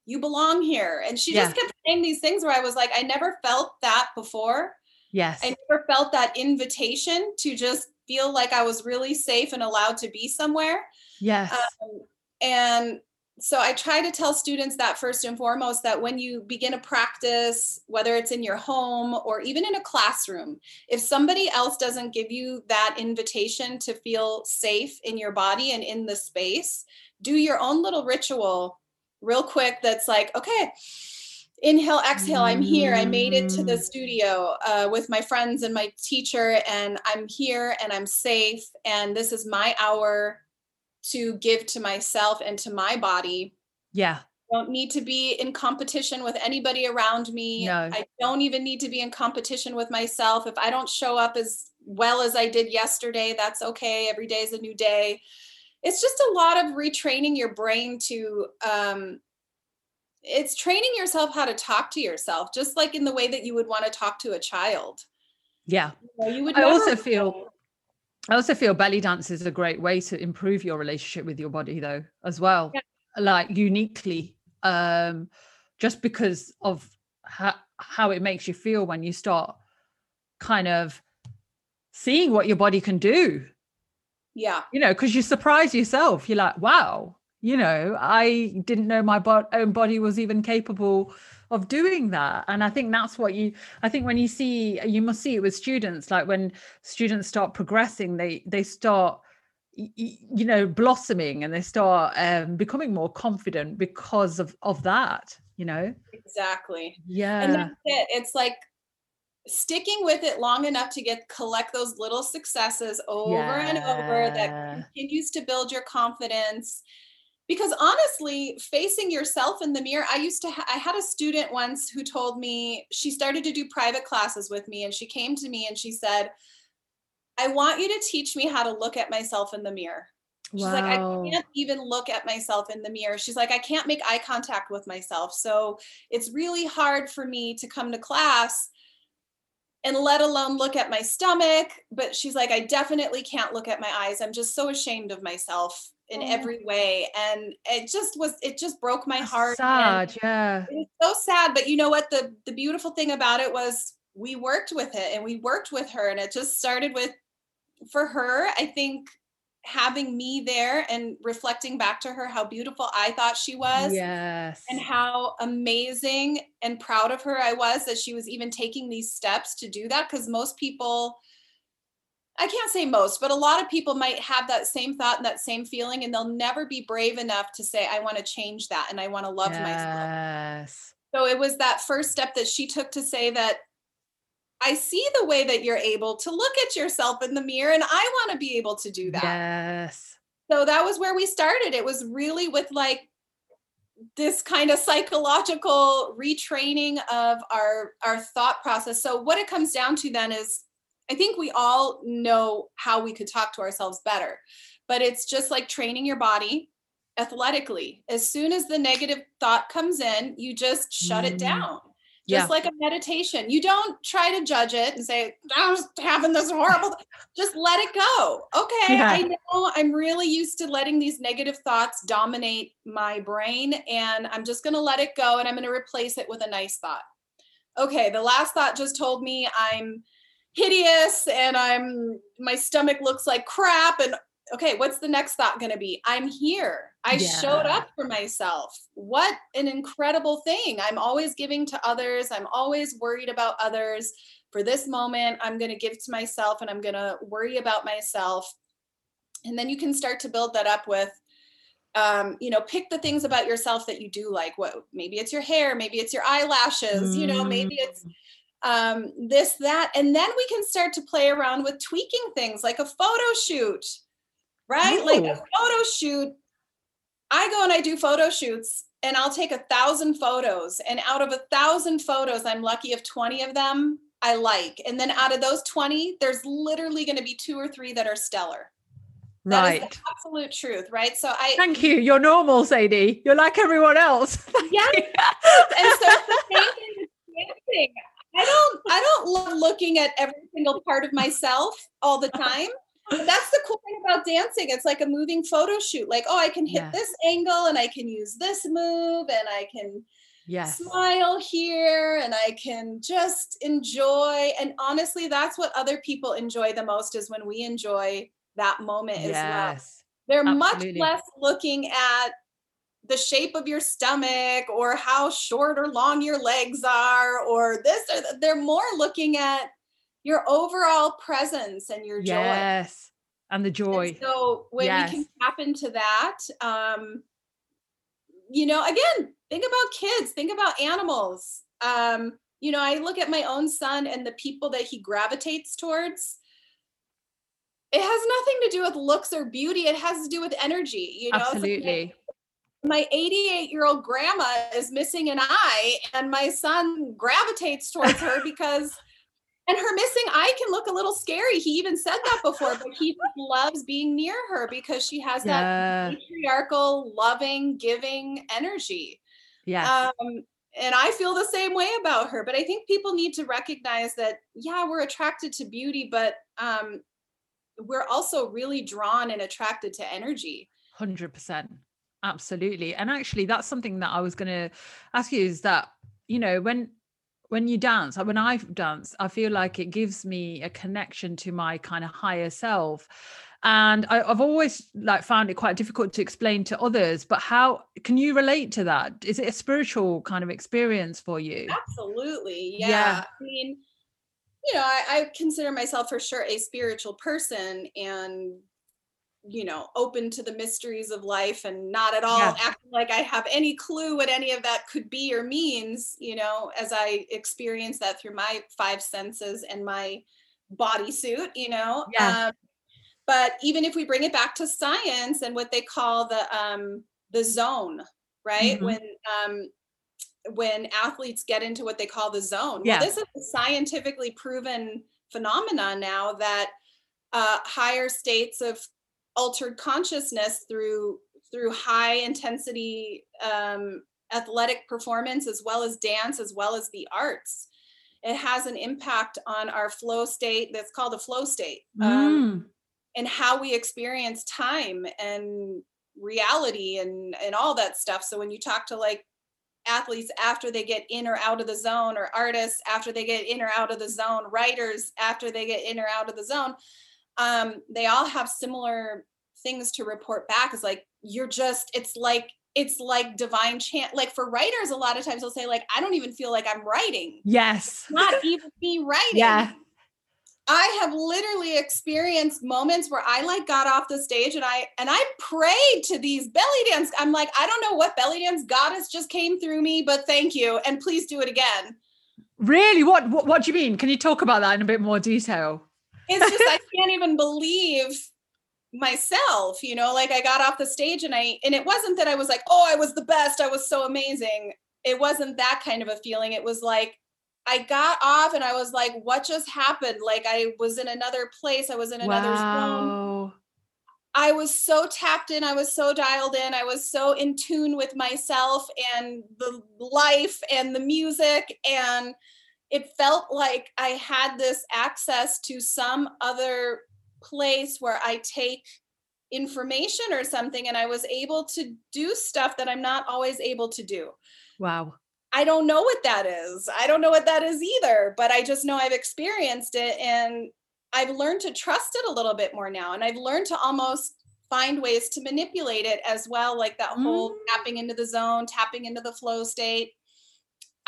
you belong here. And she yeah. just kept saying these things where I was like, I never felt that before. Yes. I never felt that invitation to just feel like I was really safe and allowed to be somewhere. Yes. Um, and so I try to tell students that first and foremost that when you begin a practice, whether it's in your home or even in a classroom, if somebody else doesn't give you that invitation to feel safe in your body and in the space, do your own little ritual real quick that's like, okay, inhale, exhale, I'm here. I made it to the mm. studio uh, with my friends and my teacher, and I'm here and I'm safe. And this is my hour to give to myself and to my body. Yeah. don't need to be in competition with anybody around me. No. I don't even need to be in competition with myself. If I don't show up as well as I did yesterday, that's okay. Every day is a new day it's just a lot of retraining your brain to um, it's training yourself how to talk to yourself just like in the way that you would want to talk to a child yeah you, know, you would i also feel I also feel belly dance is a great way to improve your relationship with your body, though, as well. Yeah. Like uniquely, um, just because of how, how it makes you feel when you start kind of seeing what your body can do. Yeah. You know, because you surprise yourself. You're like, wow, you know, I didn't know my bo- own body was even capable of doing that. And i think that's what you i think when you see you must see it with students like when students start progressing they they start you know blossoming and they start um, becoming more confident because of of that you know? Exactly. Yeah. and that's it. It's like sticking with it long enough to get collect those little successes over yeah. and over that continues to build your confidence because honestly facing yourself in the mirror i used to ha- i had a student once who told me she started to do private classes with me and she came to me and she said i want you to teach me how to look at myself in the mirror she's wow. like i can't even look at myself in the mirror she's like i can't make eye contact with myself so it's really hard for me to come to class and let alone look at my stomach but she's like i definitely can't look at my eyes. I'm just so ashamed of myself in oh. every way. And it just was it just broke my heart sad yeah. it was so sad but you know what? The the beautiful thing about it was we worked with it and we worked with her and it just started with for her i think having me there and reflecting back to her how beautiful I thought she was. Yes. And how amazing and proud of her I was that she was even taking these steps to do that. Because most people I can't say most, but a lot of people might have that same thought and that same feeling, and they'll never be brave enough to say, I want to change that and I want to love yes. myself. So it was that first step that she took to say that I see the way that you're able to look at yourself in the mirror, and I want to be able to do that. Yes. So that was where we started. It was really with like this kind of psychological retraining of our our thought process. So what it comes down to then is I think we all know how we could talk to ourselves better, but it's just like training your body athletically. As soon as the negative thought comes in, you just shut mm. it down. Just yeah. like a meditation. You don't try to judge it and say, I'm just having this horrible. just let it go. Okay, yeah. I know I'm really used to letting these negative thoughts dominate my brain, and I'm just going to let it go and I'm going to replace it with a nice thought. Okay, the last thought just told me I'm hideous and I'm my stomach looks like crap and okay, what's the next thought going to be? I'm here. I yeah. showed up for myself. What an incredible thing. I'm always giving to others. I'm always worried about others. For this moment, I'm going to give to myself and I'm going to worry about myself. And then you can start to build that up with um, you know, pick the things about yourself that you do like. What maybe it's your hair, maybe it's your eyelashes, mm. you know, maybe it's mm um, this, that. And then we can start to play around with tweaking things like a photo shoot, right? Like a photo shoot. I go and I do photo shoots and I'll take a thousand photos. And out of a thousand photos, I'm lucky if 20 of them I like. And then out of those 20, there's literally going to be two or three that are stellar. That right. absolute truth, right? So I thank you. You're normal, Sadie. You're like everyone else. yeah. and so the same thing I don't I don't love looking at every single part of myself all the time. But that's the cool thing about dancing. It's like a moving photo shoot. Like, oh, I can hit this angle and I can use this move and I can yes. smile here and I can just enjoy. And honestly, that's what other people enjoy the most is when we enjoy that moment yes. as well. They're Absolutely. much less looking at the shape of your stomach or how short or long your legs are or this or th- they're more looking at your overall presence and your joy. Yes and the joy. and so when yes. we can tap into that um you know again think about kids think about animals. Um you know i look at my own son and the people that he gravitates towards. It has nothing to do with looks or beauty it has to do with energy you know? Absolutely. my 88 year old grandma is missing an eye and my son gravitates towards her because and her missing eye can look a little scary. He even said that before but he loves being near her because she has yeah. that patriarchal loving giving energy. Yeah um, and i feel the same way about her but i think people need to recognize that yeah we're attracted to beauty but um, we're also really drawn and attracted to energy. 100% absolutely. And actually that's something that i was going to ask you is that you know when when you dance uh, when i dance i feel like it gives me a connection to my kind of higher self. And I, have always like found it quite difficult to explain to others but how can you relate to that? Is it a spiritual kind of experience for you? Absolutely yeah, yeah. i mean you know I, I consider myself for sure a spiritual person and you know open to the mysteries of life and not at all yeah. acting like i have any clue what any of that could be or means you know as i experience that through my five senses and my bodysuit you know yeah. Um, but even if we bring it back to science and what they call the um the zone right mm-hmm. when um when athletes get into what they call the zone yeah. well this is a scientifically proven phenomenon now that uh, higher states of altered consciousness through through high intensity um, athletic performance as well as dance as well as the arts it has an impact on our flow state that's called a flow state um, mm. and how we experience time and reality and and all that stuff so when you talk to like athletes after they get in or out of the zone or artists after they get in or out of the zone writers after they get in or out of the zone um, they all have similar things to report back is like you're just it's like it's like divine chant like for writers a lot of times they'll say like i don't even feel like i'm writing yes not even me writing yeah I have literally experienced moments where I like got off the stage and I and I prayed to these belly dance. I'm like, I don't know what belly dance goddess just came through me, but thank you and please do it again. Really? What what, what do you mean? Can you talk about that in a bit more detail? It's just I can't even believe myself, you know, like I got off the stage and I and it wasn't that I was like, "Oh, I was the best. I was so amazing." It wasn't that kind of a feeling. It was like I got off and I was like, what just happened? Like I was in another place. I was in another wow. zone. I was so tapped in. I was so dialed in. I was so in tune with myself and the life and the music. And it felt like I had this access to some other place where I take information or something and I was able to do stuff that I'm not always able to do. Wow. I don't know what that is. I don't know what that is either, but I just know I've experienced it and I've learned to trust it a little bit more now. And I've learned to almost find ways to manipulate it as well, like that whole mm. tapping into the zone, tapping into the flow state.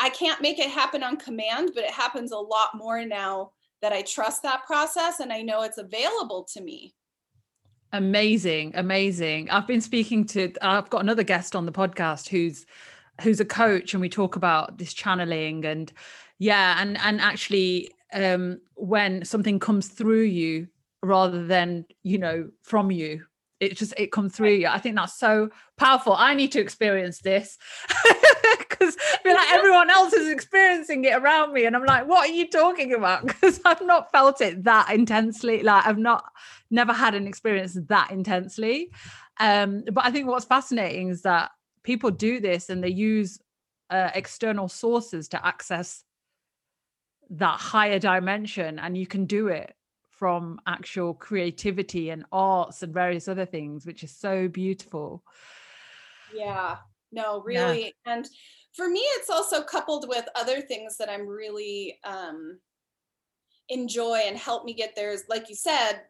I can't make it happen on command, but it happens a lot more now that I trust that process and I know it's available to me. Amazing, amazing. I've been speaking to, I've got another guest on the podcast who's who's a coach and we talk about this channeling and yeah and and actually um when something comes through you rather than you know from you it just it comes through you. I think that's so powerful. I need to experience this because i feel like everyone else is experiencing it around me and i'm like what are you talking about? Because i've not felt it that intensely like i've not never had an experience that intensely. Um but i think what's fascinating is that people do this and they use uh, external sources to access that higher dimension and you can do it from actual creativity and arts and various other things which is so beautiful yeah no really yeah. and for me it's also coupled with other things that i'm really um enjoy and help me get there is like you said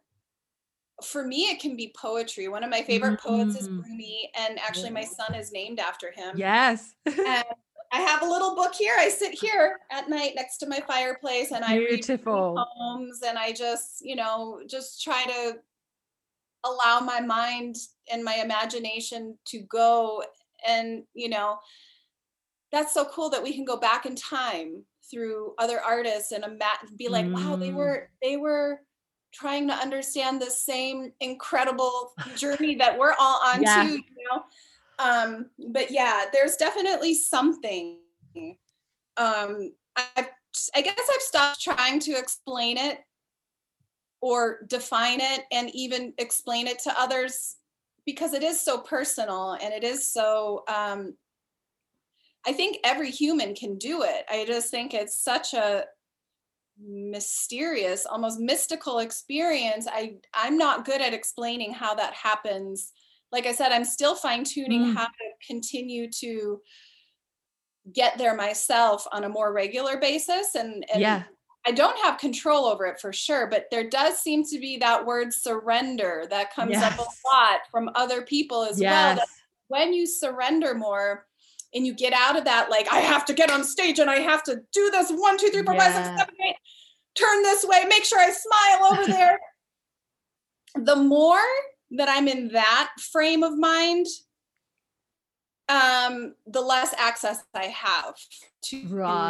for me it can be poetry one of my favorite mm-hmm. poets is mm. Rumi and actually my son is named after him yes and i have a little book here i sit here at night next to my fireplace and Beautiful. i read poems and i just you know just try to allow my mind and my imagination to go and you know that's so cool that we can go back in time through other artists and be like mm. wow they mm. were they were trying to understand the same incredible journey that we're all on yeah. too, you know. Um, but yeah, there's definitely something. Um, I I guess I've stopped trying to explain it or define it and even explain it to others because it is so personal and it is so um, I think every human can do it. I just think it's such a mysterious almost mystical experience i i'm not good at explaining how that happens like i said i'm still fine tuning Mm. how to continue to get there myself on a more regular basis and, and yeah i don't have control over it for sure but there does seem to be that word surrender that comes up a lot from other people as well yes that when you surrender more and you get out of that like i have to get on stage and i have to do this one two three four five six Yeah. seven eight turn this way make sure i smile over there the more that i'm in that frame of mind um the less access i have to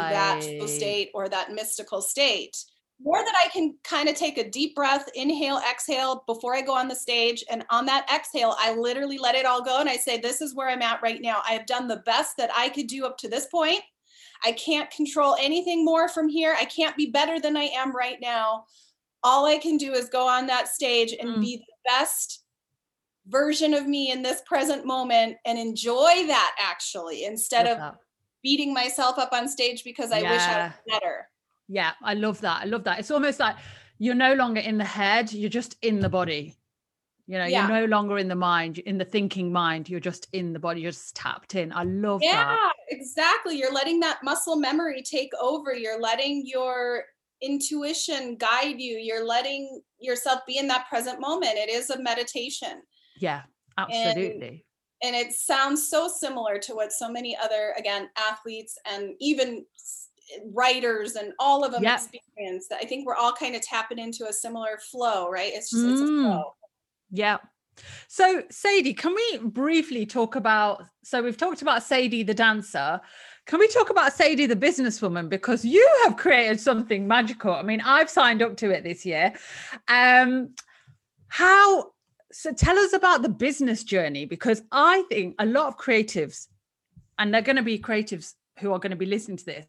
that state or that mystical state. More that i can kind of take a deep breath inhale exhale before i go on the stage. And on that exhale i literally let it all go and i say this is where i'm at right now. I have done the best that i could do up to this point. I can't control anything more from here. I can't be better than i am right now. All i can do is go on that stage and Mm. be the best version of me in this present moment and enjoy that actually instead Love of that. beating myself up on stage because I wish I was better. Yeah, I love that. I love that. It's almost like you're no longer in the head, you're just in the body. You know, Yeah. you're no longer in the mind, in the thinking mind, you're just in the body, you're just tapped in. I love Yeah, that. Yeah, exactly. You're letting that muscle memory take over. You're letting your intuition guide you. You're letting yourself be in that present moment. It is a meditation. Yeah, absolutely. and it sounds so similar to what so many other again athletes and even writers and all of them Yep. experience that i think we're all kind of tapping into a similar flow right it's just it's a Mm. flow Yeah. So, Sadie, can we briefly talk about? So, we've talked about Sadie the dancer. Can we talk about Sadie the businesswoman? Because you have created something magical. I mean, I've signed up to it this year. Um, how? So, tell us about the business journey because I think a lot of creatives, and they're going to be creatives who are going to be listening to this,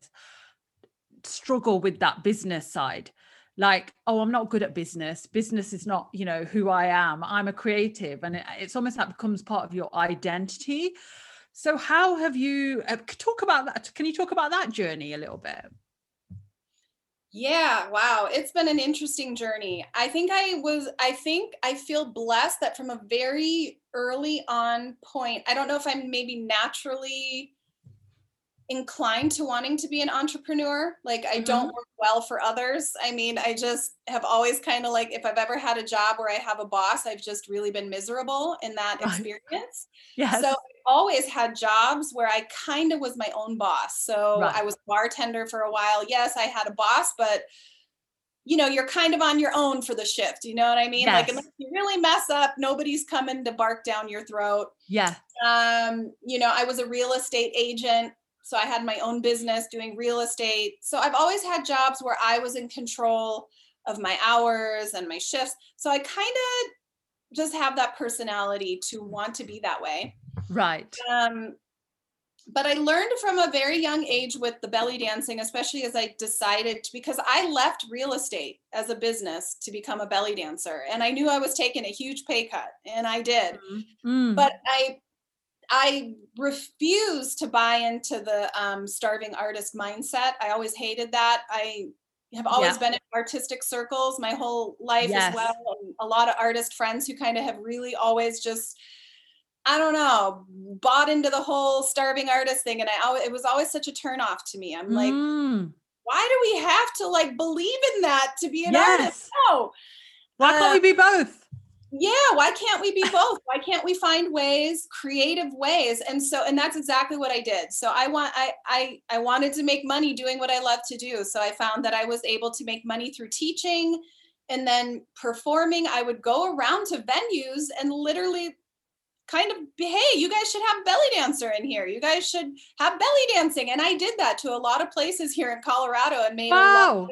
struggle with that business side. Like oh i'm not good at business. Business is not you know who i am. I'm a creative. And it, it's almost like becomes part of your identity. So how have you uh, talk about that. Can you talk about that journey a little bit yeah wow it's been an interesting journey. I think i was i think i feel blessed that from a very early on point i don't know if i'm maybe naturally inclined to wanting to be an entrepreneur. Like I don't work well for others. I mean, I just have always kind of like if I've ever had a job where I have a boss, I've just really been miserable in that experience. yes So I always had jobs where I kind of was my own boss. So Right. I was bartender for a while. Yes, I had a boss, but you know, you're kind of on your own for the shift. You know what I mean? Like Yes. unless you really mess up, nobody's coming to bark down your throat yeah um you know i was a real estate agent so i had my own business doing real estate. So i've always had jobs where i was in control of my hours and my shifts. So i kind of just have that personality to want to be that way. Right. Um but i learned from a very young age with the belly dancing especially as i decided to, because i left real estate as a business to become a belly dancer. And i knew i was taking a huge pay cut and i did. Mm. but I I refuse to buy into the um, starving artist mindset. I always hated that. I have always Yeah. been in artistic circles my whole life Yes. as well. And a lot of artist friends who kind of have really always just I don't know, bought into the whole starving artist thing. And I always, it was always such a turnoff to me. I'm like, Mm. why do we have to like believe in that to be an artist? yes No. why can't Uh, we be both yeah why can't we be both? Why can't we find ways creative ways? And so and that's exactly what i did. So i want i i i wanted to make money doing what i love to do. So i found that i was able to make money through teaching and then performing. I would go around to venues and literally kind of hey you guys should have belly dancer in here. You guys should have belly dancing. And i did that to a lot of places here in colorado and made a lot of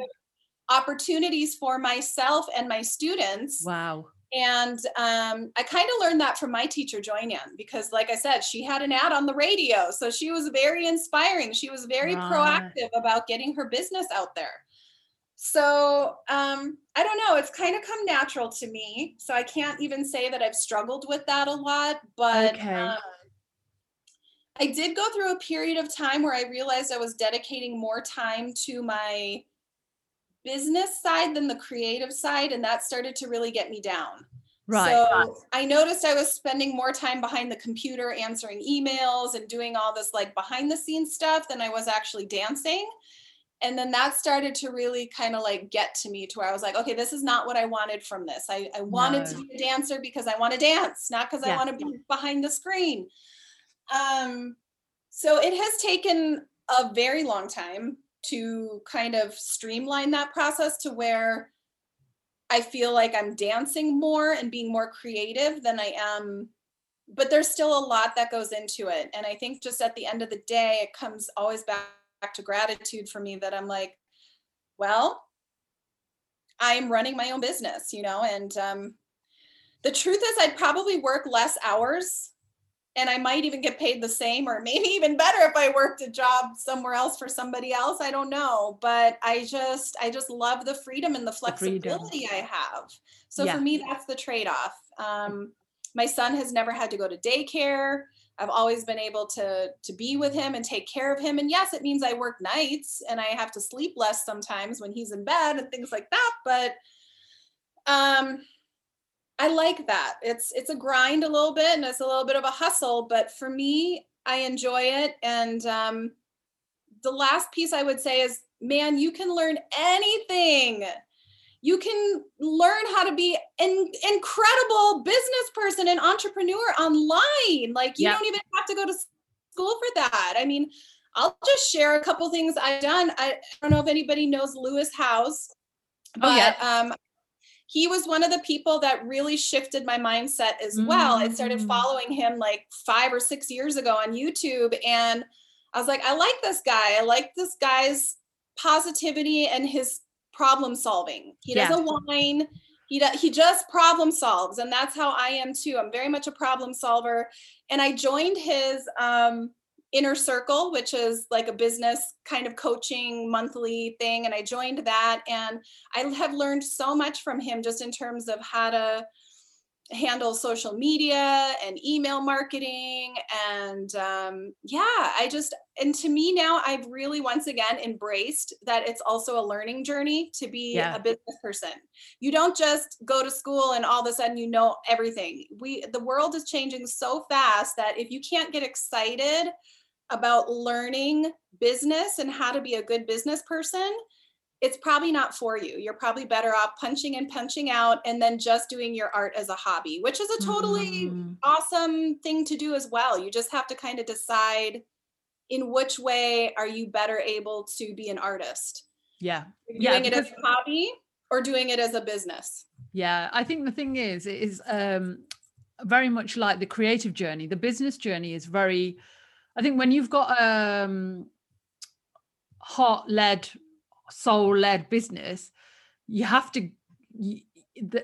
opportunities for myself and my students. Wow and um, I kind of learned that from my teacher, Joynan, because, like I said, she had an ad on the radio. So she was very inspiring. She was very Right. proactive about getting her business out there. So um, I don't know. It's kind of come natural to me. So I can't even say that I've struggled with that a lot. But Okay. um, I did go through a period of time where I realized I was dedicating more time to my business side than the creative side. And that started to really get me down. Right. So I noticed I was spending more time behind the computer answering emails and doing all this like behind the scenes stuff than I was actually dancing. And then that started to really kind of like get to me to where I was like, okay, this is not what I wanted from this. I, I wanted No. to be a dancer because I want to dance, not because I want to be behind the screen. Um, so it has taken a very long time to kind of streamline that process to where I feel like I'm dancing more and being more creative than I am. But there's still a lot that goes into it. And I think just at the end of the day, it comes always back, back to gratitude for me that I'm like, well, I'm running my own business, you know, and um, the truth is, I'd probably work less hours and I might even get paid the same or maybe even better if I worked a job somewhere else for somebody else. I don't know, but I just I just love the freedom and the flexibility I have. So Yeah. for me that's the trade-off. Um my son has never had to go to daycare. I've always been able to to be with him and take care of him and yes, it means I work nights and I have to sleep less sometimes when he's in bed and things like that, but um I like that. It's it's a grind a little bit and it's a little bit of a hustle, but for me, I enjoy it. And um, the last piece I would say is, man, you can learn anything. You can learn how to be an incredible business person and entrepreneur online. Like you Yeah. don't even have to go to school for that. I mean, I'll just share a couple things I've done. I, I don't know if anybody knows Lewis Howes, but Oh, yeah. um, he was one of the people that really shifted my mindset as well. I started Mm. following him like five or six years ago on YouTube, and I was like, I like this guy. I like this guy's positivity and his problem solving. He Yeah. doesn't whine. He do, he just problem solves, and that's how I am too. I'm very much a problem solver, and I joined his um, inner circle, which is like a business kind of coaching monthly thing, and I joined that, and I have learned so much from him just in terms of how to handle social media and email marketing and um, yeah i just and to me now i've really once again embraced that it's also a learning journey to be Yeah. a business person you don't just go to school and all of a sudden you know everything we the world is changing so fast that if you can't get excited about learning business and how to be a good business person it's probably not for you. You're probably better off punching and punching out and then just doing your art as a hobby, which is a totally Mm. awesome thing to do as well. You just have to kind of decide in which way are you better able to be an artist? Yeah. You're Yeah, doing it as a hobby or doing it as a business? Yeah, I think the thing is, it is um, very much like the creative journey. The business journey is very, I think, when you've got um, heart led, soul led business, you have to. You,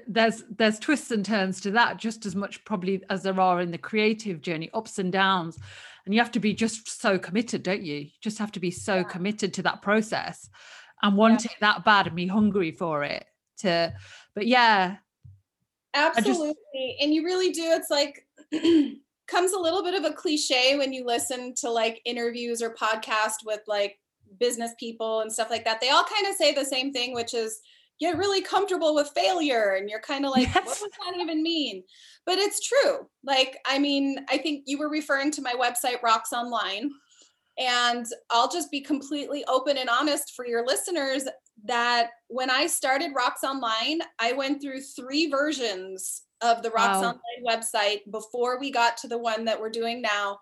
there's there's twists and turns to that just as much probably as there are in the creative journey ups and downs and you have to be just so committed don't you you just have to be so Yeah. committed to that process and want it that bad and be hungry for it to but yeah just- Absolutely. and you really do. It's like comes a little bit of a cliche when you listen to like interviews or podcast with like business people and stuff like that. They all kind of say the same thing, which is get really comfortable with failure. And you're kind of like, what Yes. does that even mean? But it's true. Like, I mean, I think you were referring to my website, Raqs Online. And I'll just be completely open and honest for your listeners that when I started Raqs Online, I went through three versions of the Raqs Wow. Online website before we got to the one that we're doing now.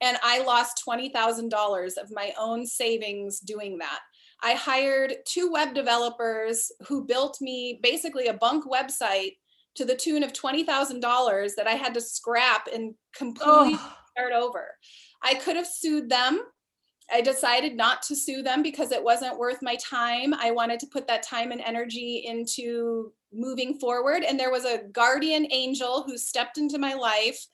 And I lost $20,000 of my own savings doing that. I hired two web developers who built me basically a bunk website to the tune of $20,000 that I had to scrap and completely oh start over. I could have sued them. I decided not to sue them because it wasn't worth my time. I wanted to put that time and energy into moving forward. And there was a guardian angel who stepped into my life,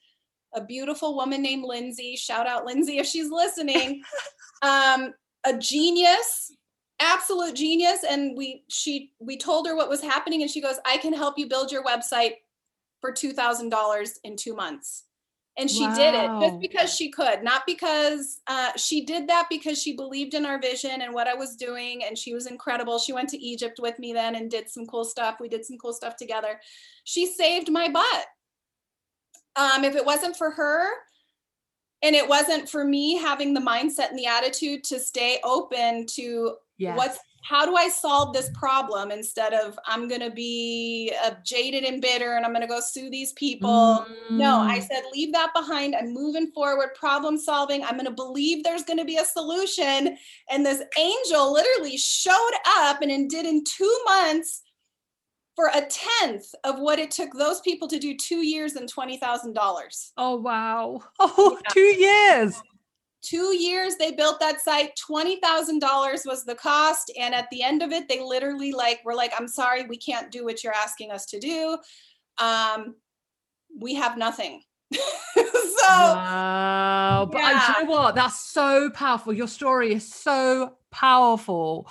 a beautiful woman named Lindsay. Shout out Lindsay if she's listening. um, a genius, absolute genius. And we she we told her what was happening, and she goes, I can help you build your website for two thousand dollars in two months. And she wow. did it just because she could not because uh, she did that because she believed in our vision and what i was doing and she was incredible. She went to egypt with me then and did some cool stuff. We did some cool stuff together. She saved my butt. Um, if it wasn't for her and it wasn't for me having the mindset and the attitude to stay open to yes. what's how do I solve this problem instead of I'm going to be uh, jaded and bitter and I'm going to go sue these people. Mm. No, I mm. said, leave that behind. I'm moving forward, problem solving. I'm going to believe there's going to be a solution. And this angel literally showed up and did in two months for a tenth of what it took those people to do two years and $20,000. Oh, wow. Oh, yeah. two years two years they built that site $20000 was the cost and at the end of it they literally like were like i'm sorry we can't do what you're asking us to do um, we have nothing so wow but yeah. you know what that's so powerful your story is so powerful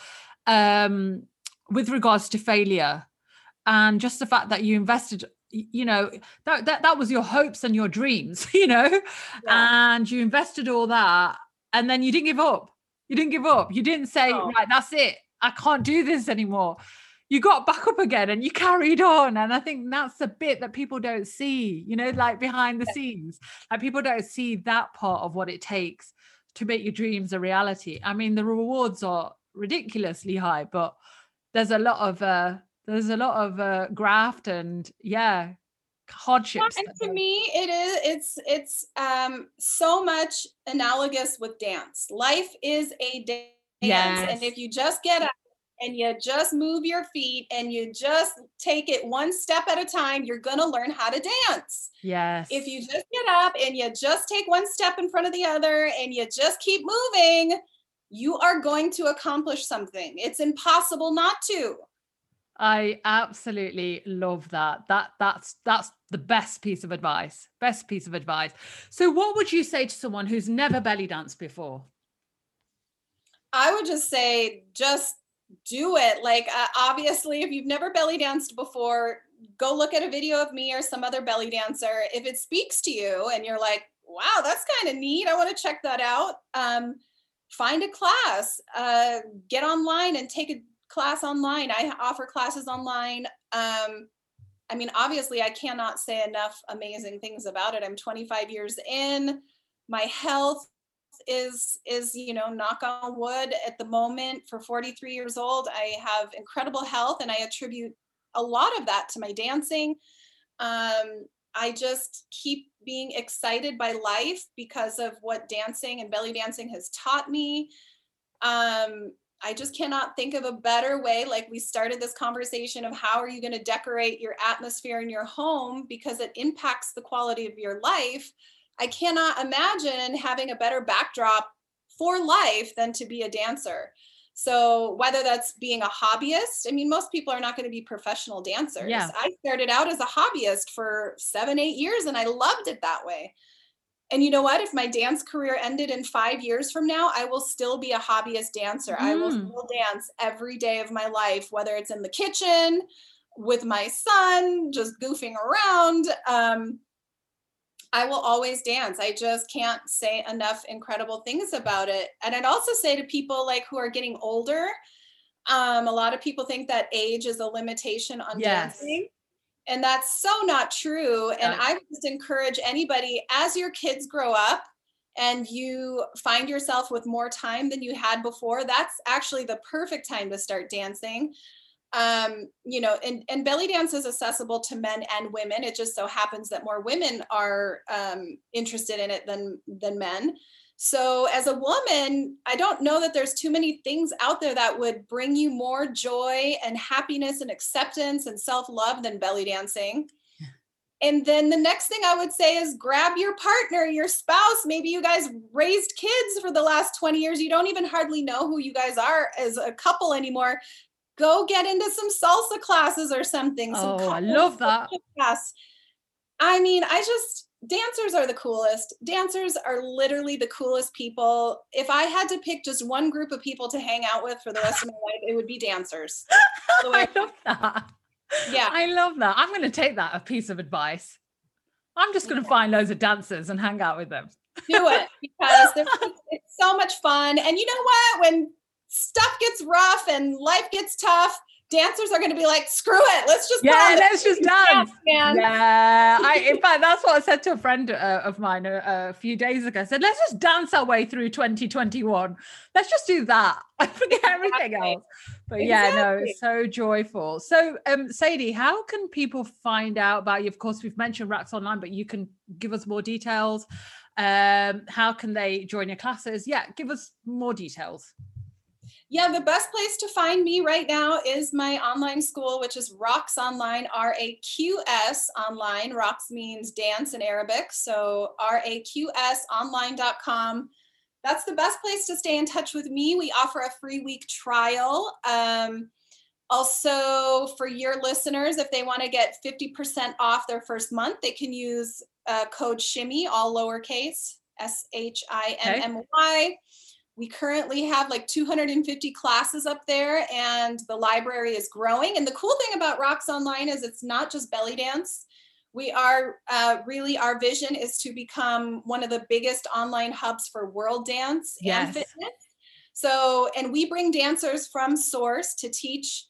um, with regards to failure and just the fact that you invested you know that, that that was your hopes and your dreams you know? Yeah. and you invested all that and then you didn't give up. You didn't give up. You didn't say oh. right that's it. I can't do this anymore. You got back up again and you carried on and i think that's the bit that people don't see you know like behind the scenes. Like people don't see that part of what it takes to make your dreams a reality. I mean the rewards are ridiculously high but there's a lot of uh there's a lot of uh, graft and yeah hardships yeah, and to me it is it's it's um so much analogous with dance. Life is a dance yes. and if you just get up and you just move your feet and you just take it one step at a time you're going to learn how to dance. Yes if you just get up and you just take one step in front of the other and you just keep moving you are going to accomplish something. It's impossible not to I absolutely love that. That that's that's the best piece of advice. Best piece of advice. So what would you say to someone who's never belly danced before? I would just say just do it. Like uh, obviously if you've never belly danced before, go look at a video of me or some other belly dancer. If it speaks to you and you're like, "Wow, that's kind of neat. I want to check that out." Um find a class, uh, get online and take a class online. I offer classes online. Um, I mean, obviously, I cannot say enough amazing things about it. I'm 25 years in. My health is is you know knock on wood at the moment for 43 years old i have incredible health and i attribute a lot of that to my dancing um, i just keep being excited by life because of what dancing and belly dancing has taught me um, I just cannot think of a better way. Like we started this conversation of how are you going to decorate your atmosphere in your home because it impacts the quality of your life. I cannot imagine having a better backdrop for life than to be a dancer. So whether that's being a hobbyist, I mean, most people are not going to be professional dancers. Yeah. I started out as a hobbyist for seven, eight years, and I loved it that way. And you know what? If my dance career ended in five years from now, I will still be a hobbyist dancer. Mm. I will mm. still dance every day of my life, whether it's in the kitchen with my son, just goofing around. Um, I will always dance. I just can't say enough incredible things about it. And I'd also say to people like who are getting older, um, a lot of people think that age is a limitation on yes. dancing. And that's so not true. And I would just encourage anybody as your kids grow up and you find yourself with more time than you had before, that's actually the perfect time to start dancing. Um, you know, and, and belly dance is accessible to men and women. It just so happens that more women are um, interested in it than than men. So, as a woman, I don't know that there's too many things out there that would bring you more joy and happiness and acceptance and self love than belly dancing. And then the next thing I would say is grab your partner, your spouse. Maybe you guys raised kids for the last 20 years. You don't even hardly know who you guys are as a couple anymore. Go get into some salsa classes or something. Some oh, I love that. Class. I mean, I just, dancers are the coolest. Dancers are literally the coolest people. If I had to pick just one group of people to hang out with for the rest of my life, it would be dancers. I love that. Yeah. I love that. I'm going to take that a piece of advice. I'm just going to find loads of dancers and hang out with them. Do it because it's so much fun. And you know what? When stuff gets rough and life gets tough, dancers are going to be like, screw it, let's just yeah, let's just dance. Yeah, I in fact that's what I said to a friend uh, of mine a, a, few days ago. I said, let's just dance our way through 2021. Let's just do that. I forget everything exactly. else. But exactly. yeah, no, it's so joyful. So, um, Sadie, how can people find out about you? Of course, we've mentioned Raqs Online, but you can give us more details. Um, how can they join your classes? Yeah, give us more details yeah, the best place to find me right now is my online school, which is Raqs Online, R A Q S Online. Raqs means dance in Arabic. So R A Q S online.com. That's the best place to stay in touch with me. We offer a free week trial. Um, also, for your listeners, if they want to get 50% off their first month, they can use uh, code SHIMMY, all lowercase, S H I M M Y. Okay we currently have like 250 classes up there and the library is growing. And the cool thing about Raqs Online is it's not just belly dance. We are uh, really, our vision is to become one of the biggest online hubs for world dance yes. and fitness. So, and we bring dancers from source to teach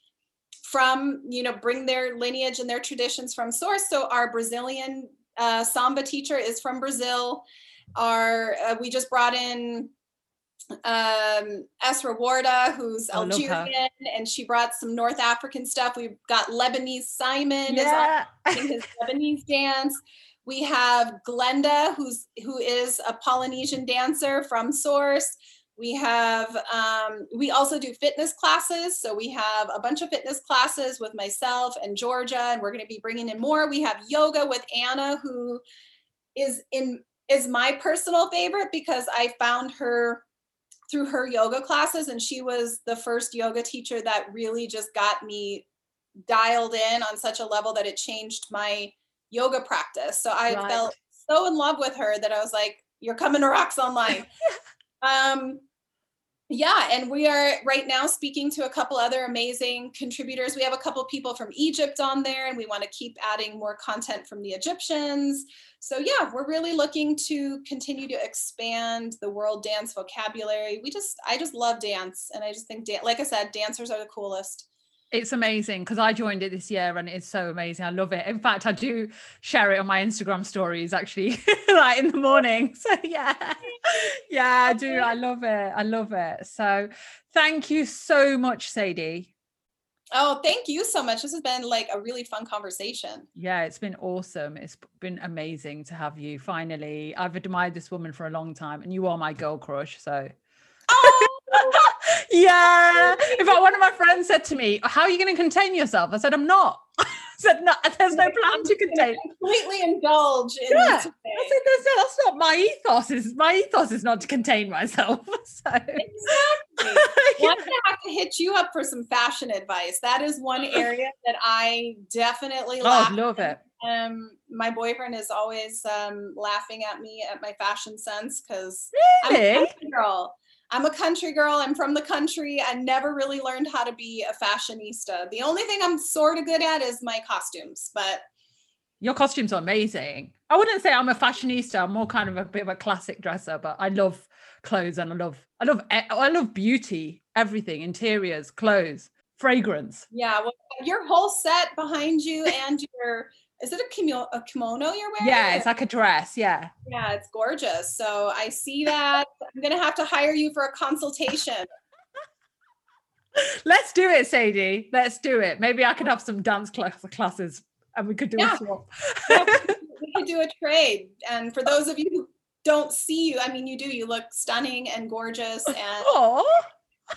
from, you know, bring their lineage and their traditions from source. So, our Brazilian uh, samba teacher is from Brazil. Our, uh, we just brought in um, Esra Warda, who's Algerian, and she brought some North African stuff. We've got Lebanese Simon yeah. is his Lebanese dance. We have Glenda, who's who is a Polynesian dancer from Source. We have um, we also do fitness classes. So we have a bunch of fitness classes with myself and Georgia, and we're going to be bringing in more. We have yoga with Anna, who is in is my personal favorite because I found her through her yoga classes and she was the first yoga teacher that really just got me dialed in on such a level that it changed my yoga practice so i right. felt so in love with her that i was like you're coming to Raqs Online um yeah and we are right now speaking to a couple other amazing contributors. We have a couple people from egypt on there and we want to keep adding more content from the egyptians. So yeah we're really looking to continue to expand the world dance vocabulary. We just i just love dance and i just think like i said dancers are the coolest it's amazing because I joined it this year and it's so amazing. I love it. In fact, I do share it on my Instagram stories actually, like in the morning. So yeah, yeah, I do. I love it. I love it. So thank you so much, Sadie. Oh, thank you so much. This has been like a really fun conversation. Yeah, it's been awesome. It's been amazing to have you finally. I've admired this woman for a long time and you are my girl crush. So yeah. In fact, one of my friends said to me, How are you going to contain yourself? I said, I'm not. I said, no, there's no plan to contain. Completely indulge in yeah. I said, that's, that's not my ethos. Is my ethos is not to contain myself. So exactly. well, I'm gonna have to hit you up for some fashion advice. That is one area that I definitely oh, love it. Um, my boyfriend is always um, laughing at me at my fashion sense because really? I'm a girl. I'm a country girl. I'm from the country. I never really learned how to be a fashionista. The only thing I'm sort of good at is my costumes, but your costumes are amazing. I wouldn't say I'm a fashionista. I'm more kind of a bit of a classic dresser, but I love clothes and I love I love I love beauty, everything, interiors, clothes, fragrance. Yeah, well, your whole set behind you and your is it a kimono, a kimono you're wearing? Yeah, it's like a dress. Yeah. Yeah, it's gorgeous. So I see that. I'm going to have to hire you for a consultation. Let's do it, Sadie. Let's do it. Maybe I could have some dance class- classes and we could do yeah. a swap. yeah, we could do a trade. And for those of you who don't see you, I mean, you do, you look stunning and gorgeous. And Aww.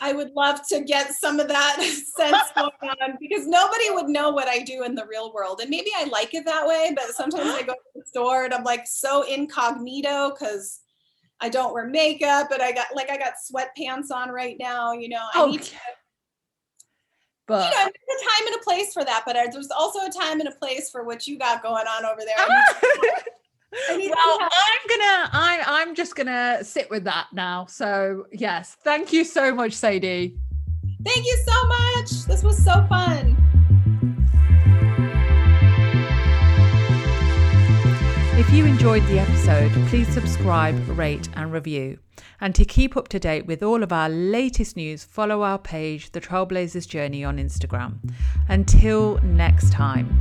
I would love to get some of that sense going on because nobody would know what I do in the real world. And maybe I like it that way, but sometimes I uh-huh. go to the store and I'm like so incognito because I don't wear makeup, but I got like I got sweatpants on right now. You know, I okay. need to. But you know, there's a time and a place for that, but there's also a time and a place for what you got going on over there. well, I'm gonna I I'm just gonna sit with that now. So yes, thank you so much, Sadie. Thank you so much. This was so fun. If you enjoyed the episode, please subscribe, rate, and review. And to keep up to date with all of our latest news, follow our page, The Trailblazers Journey, on Instagram. Until next time.